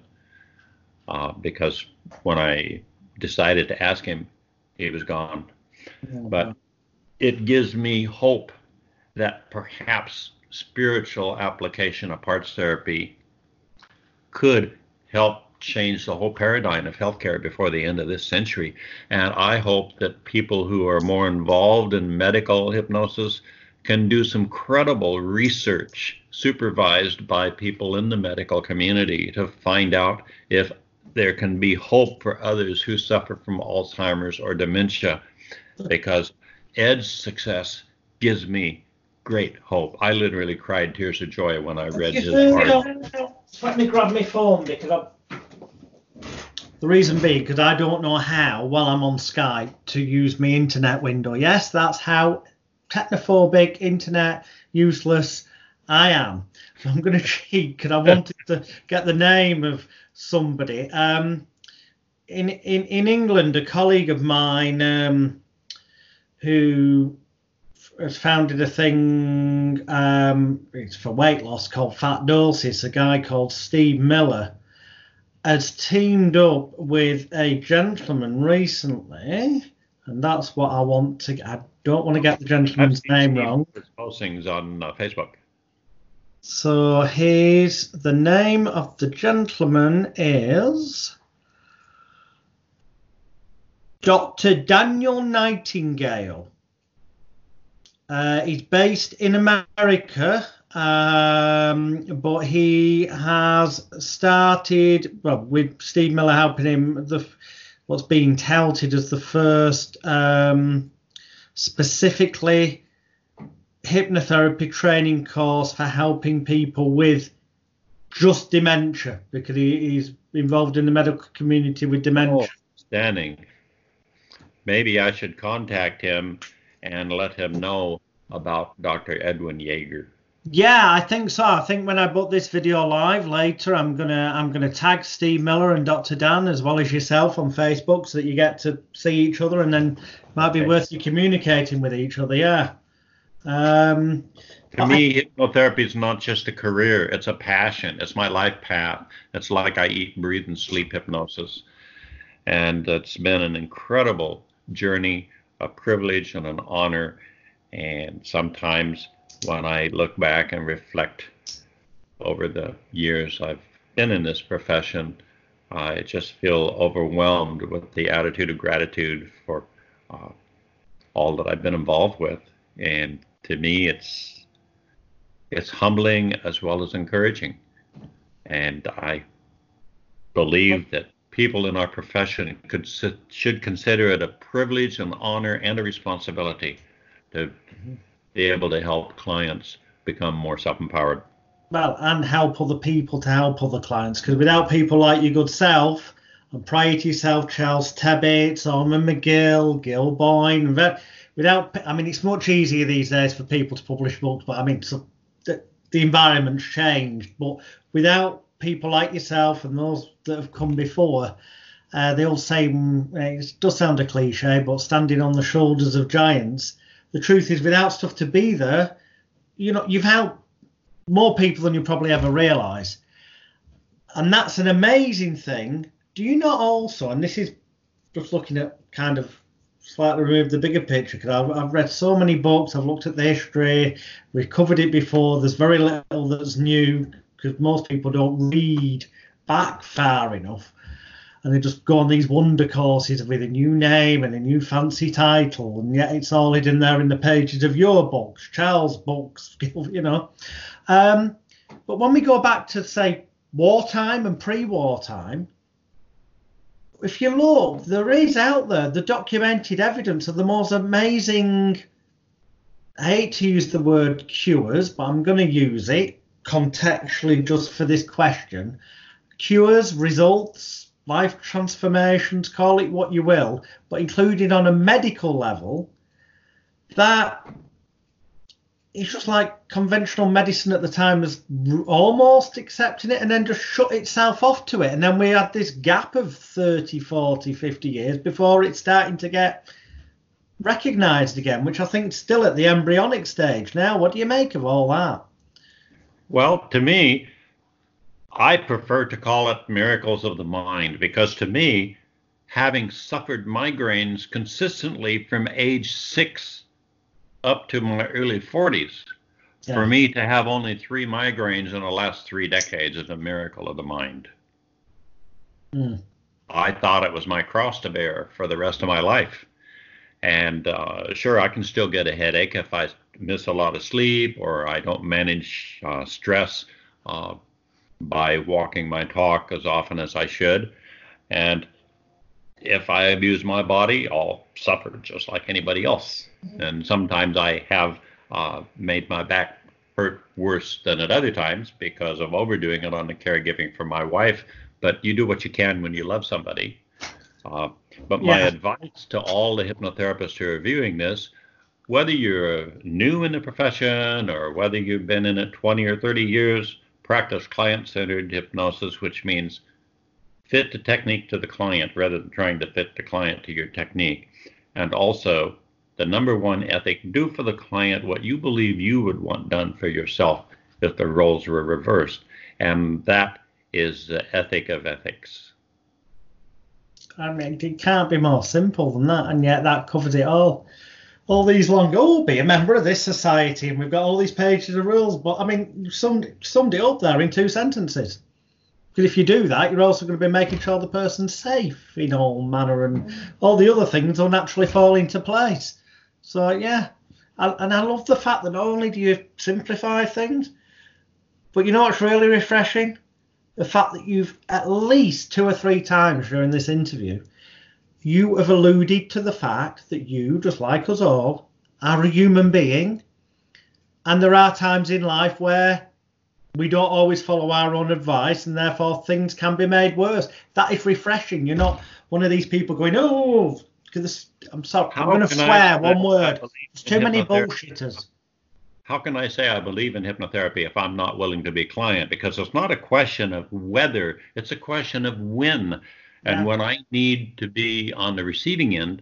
uh, because when I decided to ask him, he was gone. But it gives me hope that perhaps spiritual application of parts therapy could help change the whole paradigm of healthcare before the end of this century. And I hope that people who are more involved in medical hypnosis can do some credible research supervised by people in the medical community to find out if there can be hope for others who suffer from Alzheimer's or dementia because Ed's success gives me great hope. I literally cried tears of joy when I read his article. Let me grab my phone because I. The reason being because I don't know how, while I'm on Skype, to use my internet window. Yes, that's how technophobic, internet useless I am. So I'm going to cheat because I wanted to get the name of somebody. Um, in, in, in England, a colleague of mine um, who has founded a thing um, it's for weight loss called Fat Doses. A guy called Steve Miller has teamed up with a gentleman recently, and that's what I want to. I don't want to get the gentleman's name wrong. Postings on uh, Facebook. So here's the name of the gentleman is Dr. Daniel Nightingale. Uh, he's based in America, um, but he has started well with Steve Miller helping him. The what's being touted as the first um, specifically hypnotherapy training course for helping people with just dementia because he, he's involved in the medical community with dementia. Oh. Maybe I should contact him and let him know about Dr. Edwin Yager. Yeah, I think so. I think when I put this video live later, I'm gonna I'm gonna tag Steve Miller and Dr. Dan as well as yourself on Facebook so that you get to see each other and then might be worth you communicating with each other. Yeah. Um, to me, hypnotherapy is not just a career; it's a passion. It's my life path. It's like I eat, breathe, and sleep hypnosis, and it's been an incredible journey, a privilege, and an honor. And sometimes, when I look back and reflect over the years I've been in this profession, I just feel overwhelmed with the attitude of gratitude for uh, all that I've been involved with and to me, it's it's humbling as well as encouraging, and I believe that people in our profession could should consider it a privilege, an honor, and a responsibility to mm-hmm. Be able to help clients become more self-empowered. Well, and help other people to help other clients, because without people like your good self, and prior to yourself, Charles Tebbetts, Ormond McGill, Gil Boyne, without, I mean, it's much easier these days for people to publish books, but I mean, so the, the environment's changed, but without people like yourself and those that have come before, uh, they all say mm, it does sound a cliche, but standing on the shoulders of giants. The truth is, without stuff to be there, you know, you've helped more people than you probably ever realise, and that's an amazing thing. Do you not also, and this is just looking at kind of slightly remove the bigger picture because I've, I've, read so many books, I've looked at the history, we've covered it before. There's very little that's new because most people don't read back far enough and they just go on these wonder courses with a new name and a new fancy title, and yet it's all hidden there in the pages of your books, Charles' books, you know. Um, but when we go back to say wartime and pre-wartime, if you look, there is out there the documented evidence of the most amazing. I hate to use the word cures, but I'm going to use it contextually just for this question. Cures, results, life transformations, call it what you will, but included on a medical level, that it's just like conventional medicine at the time was almost accepting it and then just shut itself off to it. And then we had this gap of 30, 40, 50 years before it's starting to get recognized again, which I think is still at the embryonic stage. Now, what do you make of all that? Well, to me, I prefer to call it miracles of the mind because to me, having suffered migraines consistently from age six up to my early 40s, yeah. for me to have only three migraines in the last three decades is a miracle of the mind. Mm. I thought it was my cross to bear for the rest of my life. And uh, sure, I can still get a headache if I miss a lot of sleep or I don't manage uh, stress uh, by walking my talk as often as I should. And if I abuse my body, I'll suffer just like anybody else. And sometimes I have uh, made my back hurt worse than at other times because of overdoing it on the caregiving for my wife. But you do what you can when you love somebody. Uh, but my yeah. advice to all the hypnotherapists who are viewing this, whether you're new in the profession or whether you've been in it 20 or 30 years, practice client centered hypnosis, which means fit the technique to the client rather than trying to fit the client to your technique. And also, the number one ethic do for the client what you believe you would want done for yourself if the roles were reversed. And that is the ethic of ethics. I mean, it can't be more simple than that, and yet that covers it all all these long, oh, be a member of this society, and we've got all these pages of rules. But I mean, you summed, summed it up there in two sentences. Because if you do that, you're also going to be making sure the person's safe in all manner, and mm. all the other things will naturally fall into place. So yeah, and I love the fact that not only do you simplify things, but you know what's really refreshing? The fact that you've at least two or three times during this interview you have alluded to the fact that you, just like us all, are a human being. And there are times in life where we don't always follow our own advice and therefore things can be made worse. That is refreshing. You're not one of these people going, oh, because I'm sorry, How I'm going to swear I, one word. There's too many bullshitters. How can I say I believe in hypnotherapy if I'm not willing to be a client? Because it's not a question of whether, it's a question of when. And yeah. when I need to be on the receiving end,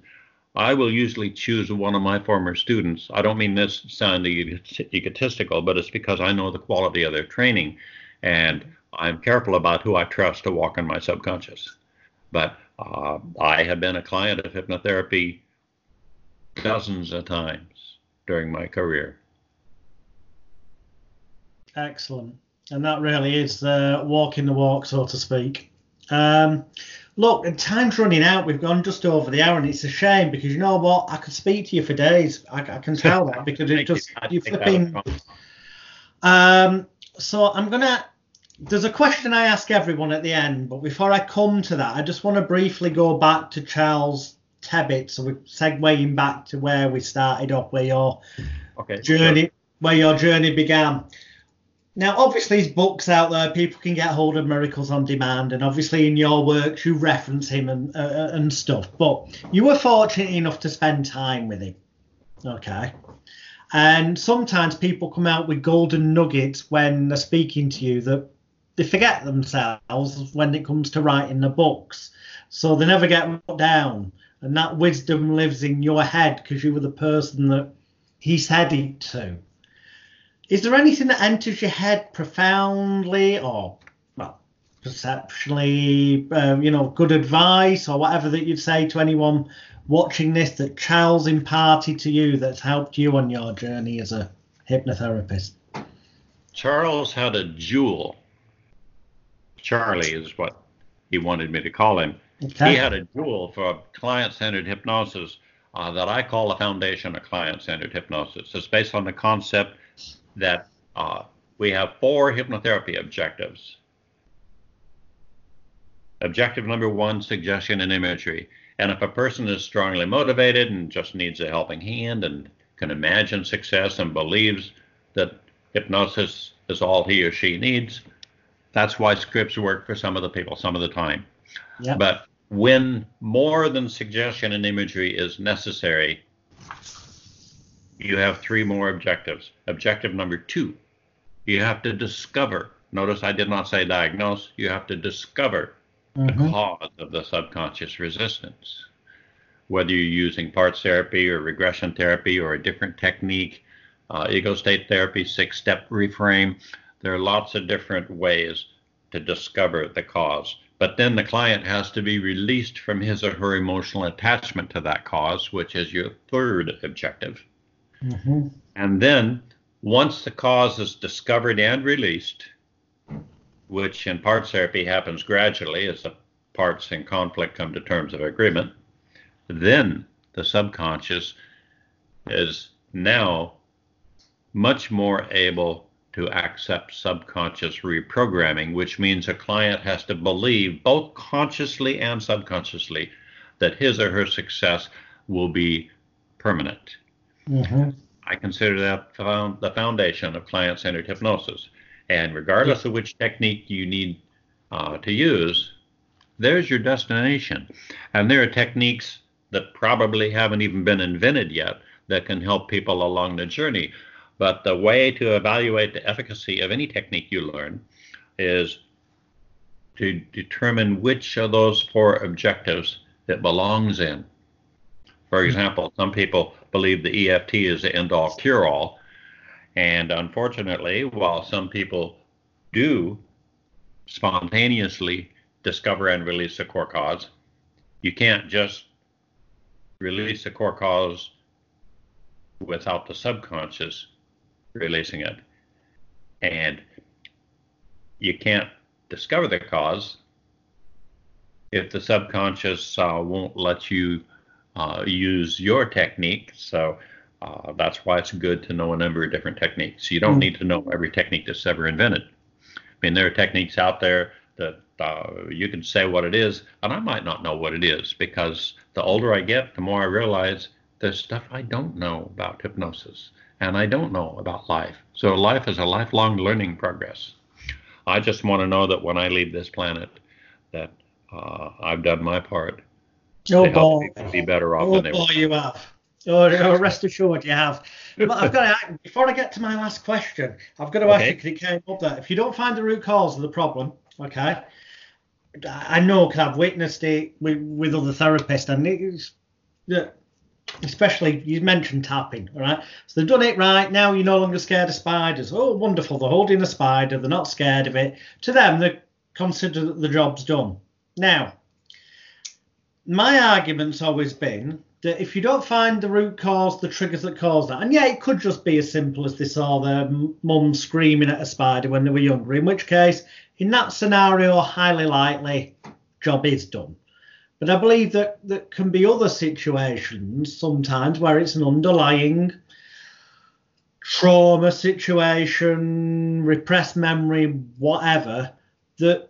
I will usually choose one of my former students. I don't mean this sounding egotistical, but it's because I know the quality of their training and I'm careful about who I trust to walk in my subconscious. But uh, I have been a client of hypnotherapy dozens of times during my career. Excellent. And that really is uh, walking the walk, so to speak. Um, look, and time's running out. We've gone just over the hour, and it's a shame because you know what? I could speak to you for days. I, I can tell that because it just you flipping. Um, so I'm gonna. There's a question I ask everyone at the end, but before I come to that, I just want to briefly go back to Charles Tebbetts. So we're segueing back to where we started off, where your okay, journey, sure. where your journey began. Now, obviously, his books out there, people can get hold of Miracles on Demand, and obviously in your works you reference him and uh, uh, and stuff. But you were fortunate enough to spend time with him, okay? And sometimes people come out with golden nuggets when they're speaking to you that they forget themselves when it comes to writing the books. So they never get wrote down. And that wisdom lives in your head because you were the person that he said it to. Is there anything that enters your head profoundly or, well, perceptionally? um, you know, good advice or whatever that you'd say to anyone watching this that Charles imparted to you that's helped you on your journey as a hypnotherapist? Charles had a jewel. Charlie is what he wanted me to call him. Okay. He had a jewel for client centered hypnosis uh, that I call the foundation of client centered hypnosis. It's based on the concept that uh, we have four hypnotherapy objectives. Objective number one suggestion and imagery. And if a person is strongly motivated and just needs a helping hand and can imagine success and believes that hypnosis is all he or she needs, that's why scripts work for some of the people some of the time. Yep. But when more than suggestion and imagery is necessary, you have three more objectives. Objective number two, you have to discover. Notice I did not say diagnose, you have to discover mm-hmm. the cause of the subconscious resistance. Whether you're using parts therapy or regression therapy or a different technique, uh, ego state therapy, six step reframe, there are lots of different ways to discover the cause. But then the client has to be released from his or her emotional attachment to that cause, which is your third objective. Mm-hmm. And then once the cause is discovered and released, which in parts therapy happens gradually as the parts in conflict come to terms of agreement, then the subconscious is now much more able to accept subconscious reprogramming, which means a client has to believe both consciously and subconsciously that his or her success will be permanent. Mm-hmm. I consider that found, the foundation of client centered hypnosis. And regardless of which technique you need uh, to use, there's your destination. And there are techniques that probably haven't even been invented yet that can help people along the journey. But the way to evaluate the efficacy of any technique you learn is to determine which of those four objectives it belongs in. For example, some people believe the EFT is the end all cure all. And unfortunately, while some people do spontaneously discover and release the core cause, you can't just release the core cause without the subconscious releasing it. And you can't discover the cause if the subconscious uh, won't let you uh, use your technique. So uh, that's why it's good to know a number of different techniques. You don't mm-hmm. need to know every technique that's ever invented. I mean, there are techniques out there that uh, you can say what it is, and I might not know what it is because the older I get, the more I realize there's stuff I don't know about hypnosis and I don't know about life. So life is a lifelong learning progress. I just want to know that when I leave this planet, that uh, I've done my part help people be better off oh, than they were. you have. Oh, oh, rest assured you have. But I've got to, before I get to my last question, I've got to ask you because it came up there. If you don't find the root cause of the problem, okay, I know because I've witnessed it with, with other therapists, and it's especially you mentioned tapping, all right? So they've done it right. Now you're no longer scared of spiders. Oh, wonderful. They're holding a spider. They're not scared of it. To them, they consider that the job's done. Now, my argument's always been that if you don't find the root cause, the triggers that cause that, and yeah, it could just be as simple as they saw their mum screaming at a spider when they were younger, in which case, in that scenario, highly likely, job is done. But I believe that there can be other situations sometimes where it's an underlying trauma situation, repressed memory, whatever, that,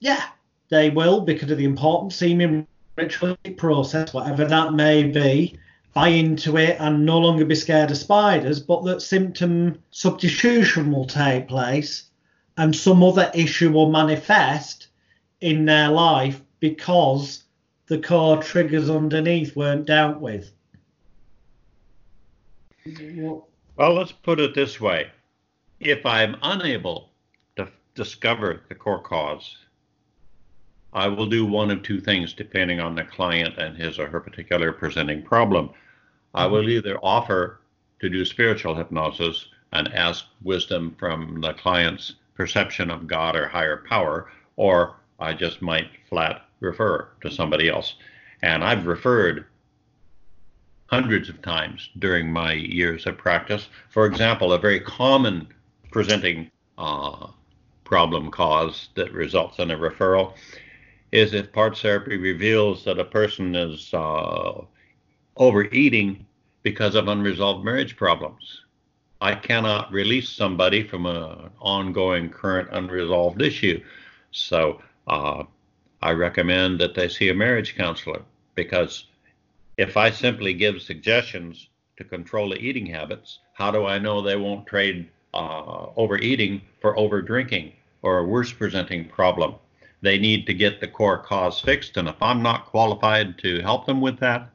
yeah, they will, because of the importance, seeming ritualistic process, whatever that may be, buy into it and no longer be scared of spiders, but that symptom substitution will take place and some other issue will manifest in their life because the core triggers underneath weren't dealt with. Well, let's put it this way. If I'm unable to discover the core cause, I will do one of two things depending on the client and his or her particular presenting problem. I will either offer to do spiritual hypnosis and ask wisdom from the client's perception of God or higher power, or I just might flat refer to somebody else. And I've referred hundreds of times during my years of practice. For example, a very common presenting uh, problem cause that results in a referral is if parts therapy reveals that a person is uh, overeating because of unresolved marriage problems. I cannot release somebody from an ongoing current unresolved issue. So uh, I recommend that they see a marriage counselor because if I simply give suggestions to control the eating habits, how do I know they won't trade uh, overeating for overdrinking or a worse presenting problem? They need to get the core cause fixed. And if I'm not qualified to help them with that,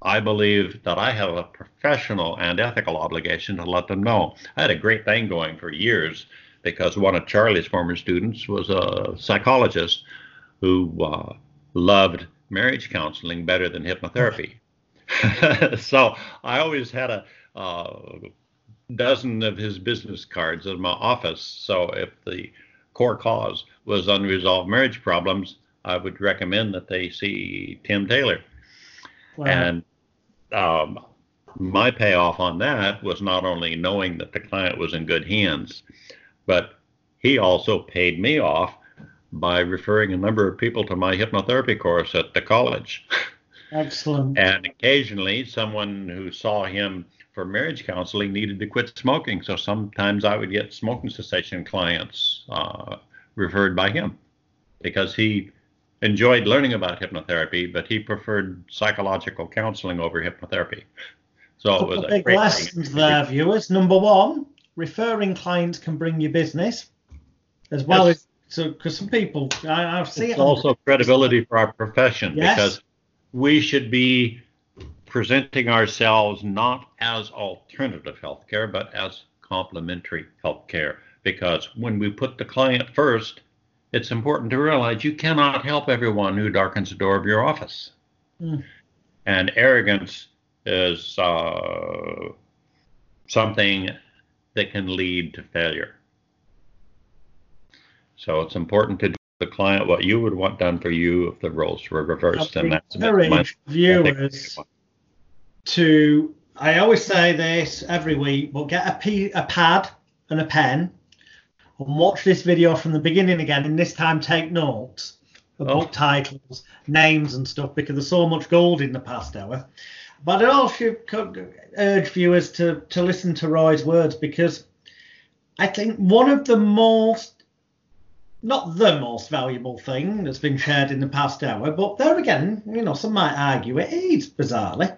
I believe that I have a professional and ethical obligation to let them know. I had a great thing going for years because one of Charlie's former students was a psychologist who uh, loved marriage counseling better than hypnotherapy. so I always had a uh, dozen of his business cards in my office. So if the core cause was unresolved marriage problems, I would recommend that they see Tim Taylor. Wow. And um, my payoff on that was not only knowing that the client was in good hands, but he also paid me off by referring a number of people to my hypnotherapy course at the college. Excellent. and occasionally, someone who saw him for marriage counseling needed to quit smoking. So sometimes I would get smoking cessation clients uh, referred by him because he enjoyed learning about hypnotherapy, but he preferred psychological counseling over hypnotherapy. So it was a big lessons thing. there, viewers. Number one, referring clients can bring you business, as well yes. as so because some people I, I see it's it also credibility for our profession yes. because we should be presenting ourselves not as alternative healthcare but as complementary healthcare because when we put the client first it's important to realize you cannot help everyone who darkens the door of your office. Mm. And arrogance is uh, something that can lead to failure. So it's important to do the client what you would want done for you if the roles were reversed. And that's encourage viewers to. I always say this every week, but get a, p, a pad and a pen and watch this video from the beginning again, and this time take notes of oh. titles, names, and stuff because there's so much gold in the past hour. But I also urge viewers to, to listen to Roy's words because I think one of the most, not the most valuable thing that's been shared in the past hour, but there again, you know, some might argue it is bizarrely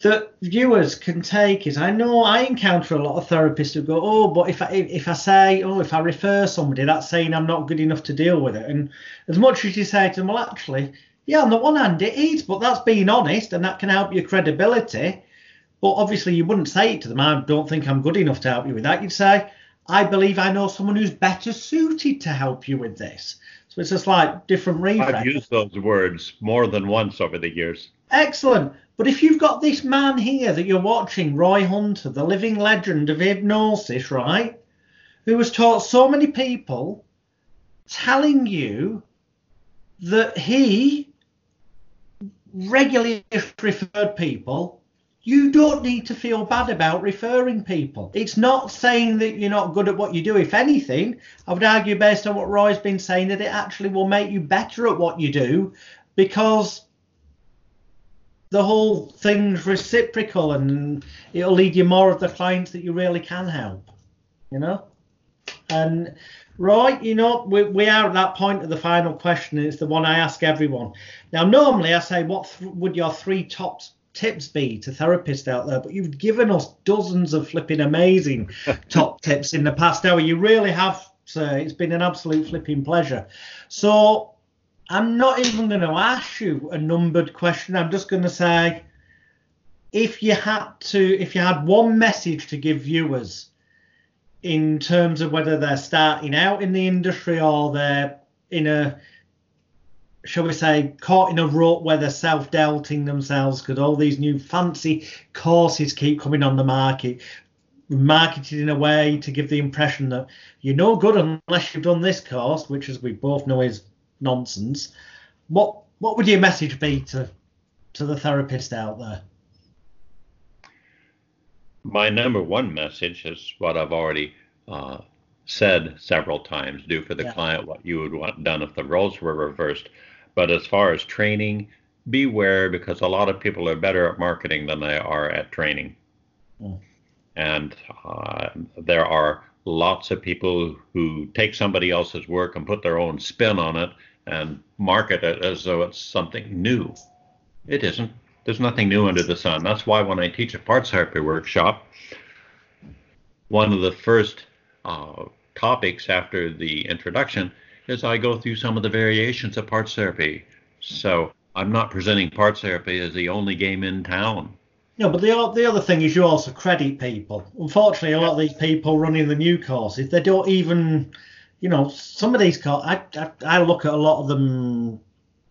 that viewers can take is I know I encounter a lot of therapists who go, oh, but if I if I say, oh, if I refer somebody, that's saying I'm not good enough to deal with it. And as much as you say to them, well, actually, yeah, on the one hand it is, but that's being honest, and that can help your credibility. But obviously, you wouldn't say it to them. I don't think I'm good enough to help you with that. You'd say, I believe I know someone who's better suited to help you with this. So it's a slight different reframes. I've used those words more than once over the years. Excellent. But if you've got this man here that you're watching, Roy Hunter, the living legend of hypnosis, right, who has taught so many people, telling you that he regularly referred people, you don't need to feel bad about referring people. It's not saying that you're not good at what you do. If anything, I would argue, based on what Roy's been saying, that it actually will make you better at what you do because the whole thing's reciprocal and it'll lead you more of the clients that you really can help, you know? And Right, you know, we, we are at that point of the final question. and It's the one I ask everyone. Now, normally I say, what th- would your three top tips be to therapists out there? But you've given us dozens of flipping amazing top tips in the past hour. You really have, sir. It's been an absolute flipping pleasure. So, I'm not even going to ask you a numbered question. I'm just going to say, if you had to, if you had one message to give viewers in terms of whether they're starting out in the industry or they're in a shall we say, caught in a rut where they're self-doubting themselves because all these new fancy courses keep coming on the market, marketed in a way to give the impression that you're no good unless you've done this course, which, as we both know, is nonsense. What what would your message be to to the therapist out there? my number one message is what I've already uh, said several times do for the yeah. client what you would want done if the roles were reversed. But as far as training, beware because a lot of people are better at marketing than they are at training. Mm. And uh, there are lots of people who take somebody else's work and put their own spin on it and market it as though it's something new. It isn't. There's nothing new under the sun. That's why when I teach a parts therapy workshop, one of the first uh, topics after the introduction is I go through some of the variations of parts therapy. So I'm not presenting parts therapy as the only game in town. No, but the the other thing is you also credit people. Unfortunately, a lot of these people running the new courses, they don't even, you know, some of these courses, I, I, I look at a lot of them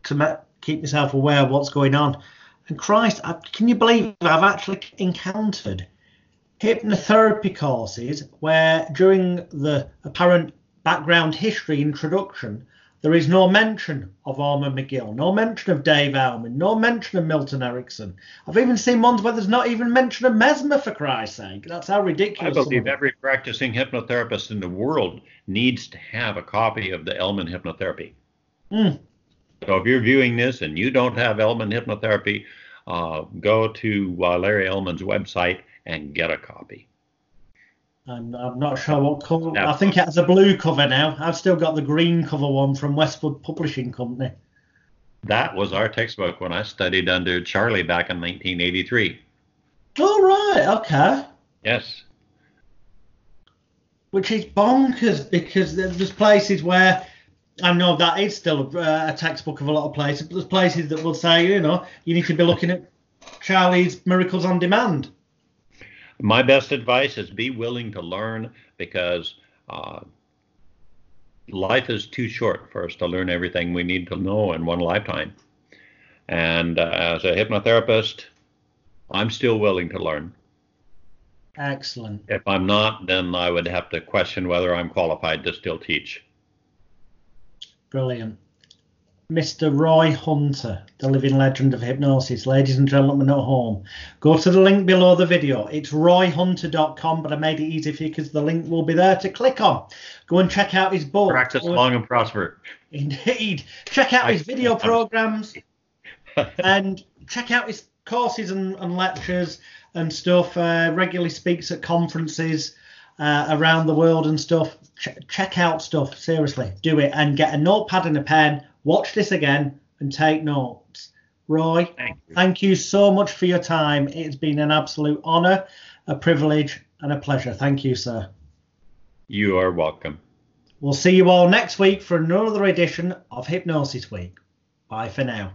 to keep myself aware of what's going on. And Christ, I, can you believe I've actually encountered hypnotherapy courses where during the apparent background history introduction, there is no mention of Ormond McGill, no mention of Dave Elman, no mention of Milton Erickson. I've even seen ones where there's not even mention of Mesmer, for Christ's sake. That's how ridiculous. I believe every practicing hypnotherapist in the world needs to have a copy of the Elman hypnotherapy. Mm. So if you're viewing this and you don't have Elman hypnotherapy, uh, go to uh, Larry Elman's website and get a copy. I'm, I'm not sure what cover. I think it has a blue cover now. I've still got the green cover one from Westwood Publishing Company. That was our textbook when I studied under Charlie back in 1983. All right. Okay. Yes. Which is bonkers because there's places where I know that is still a, a, textbook of a lot of places, but there's places that will say, you know, you need to be looking at Charlie's Miracles on Demand. My best advice is be willing to learn because uh, life is too short for us to learn everything we need to know in one lifetime. And uh, as a hypnotherapist, I'm still willing to learn. Excellent. If I'm not, then I would have to question whether I'm qualified to still teach. Brilliant. Mr. Roy Hunter, the living legend of hypnosis. Ladies and gentlemen at home, go to the link below the video. It's royhunter.com, but I made it easy for you because the link will be there to click on. Go and check out his book. Practice long and prosper. Indeed. Check out his video programs and check out his courses and, and lectures and stuff. Uh, regularly speaks at conferences uh, around the world and stuff. Ch- check out stuff. Seriously, do it and get a notepad and a pen. Watch this again and take notes. Roy, thank you, thank you so much for your time. It's been an absolute honour, a privilege, and a pleasure. Thank you, sir. You are welcome. We'll see you all next week for another edition of Hypnosis Week. Bye for now.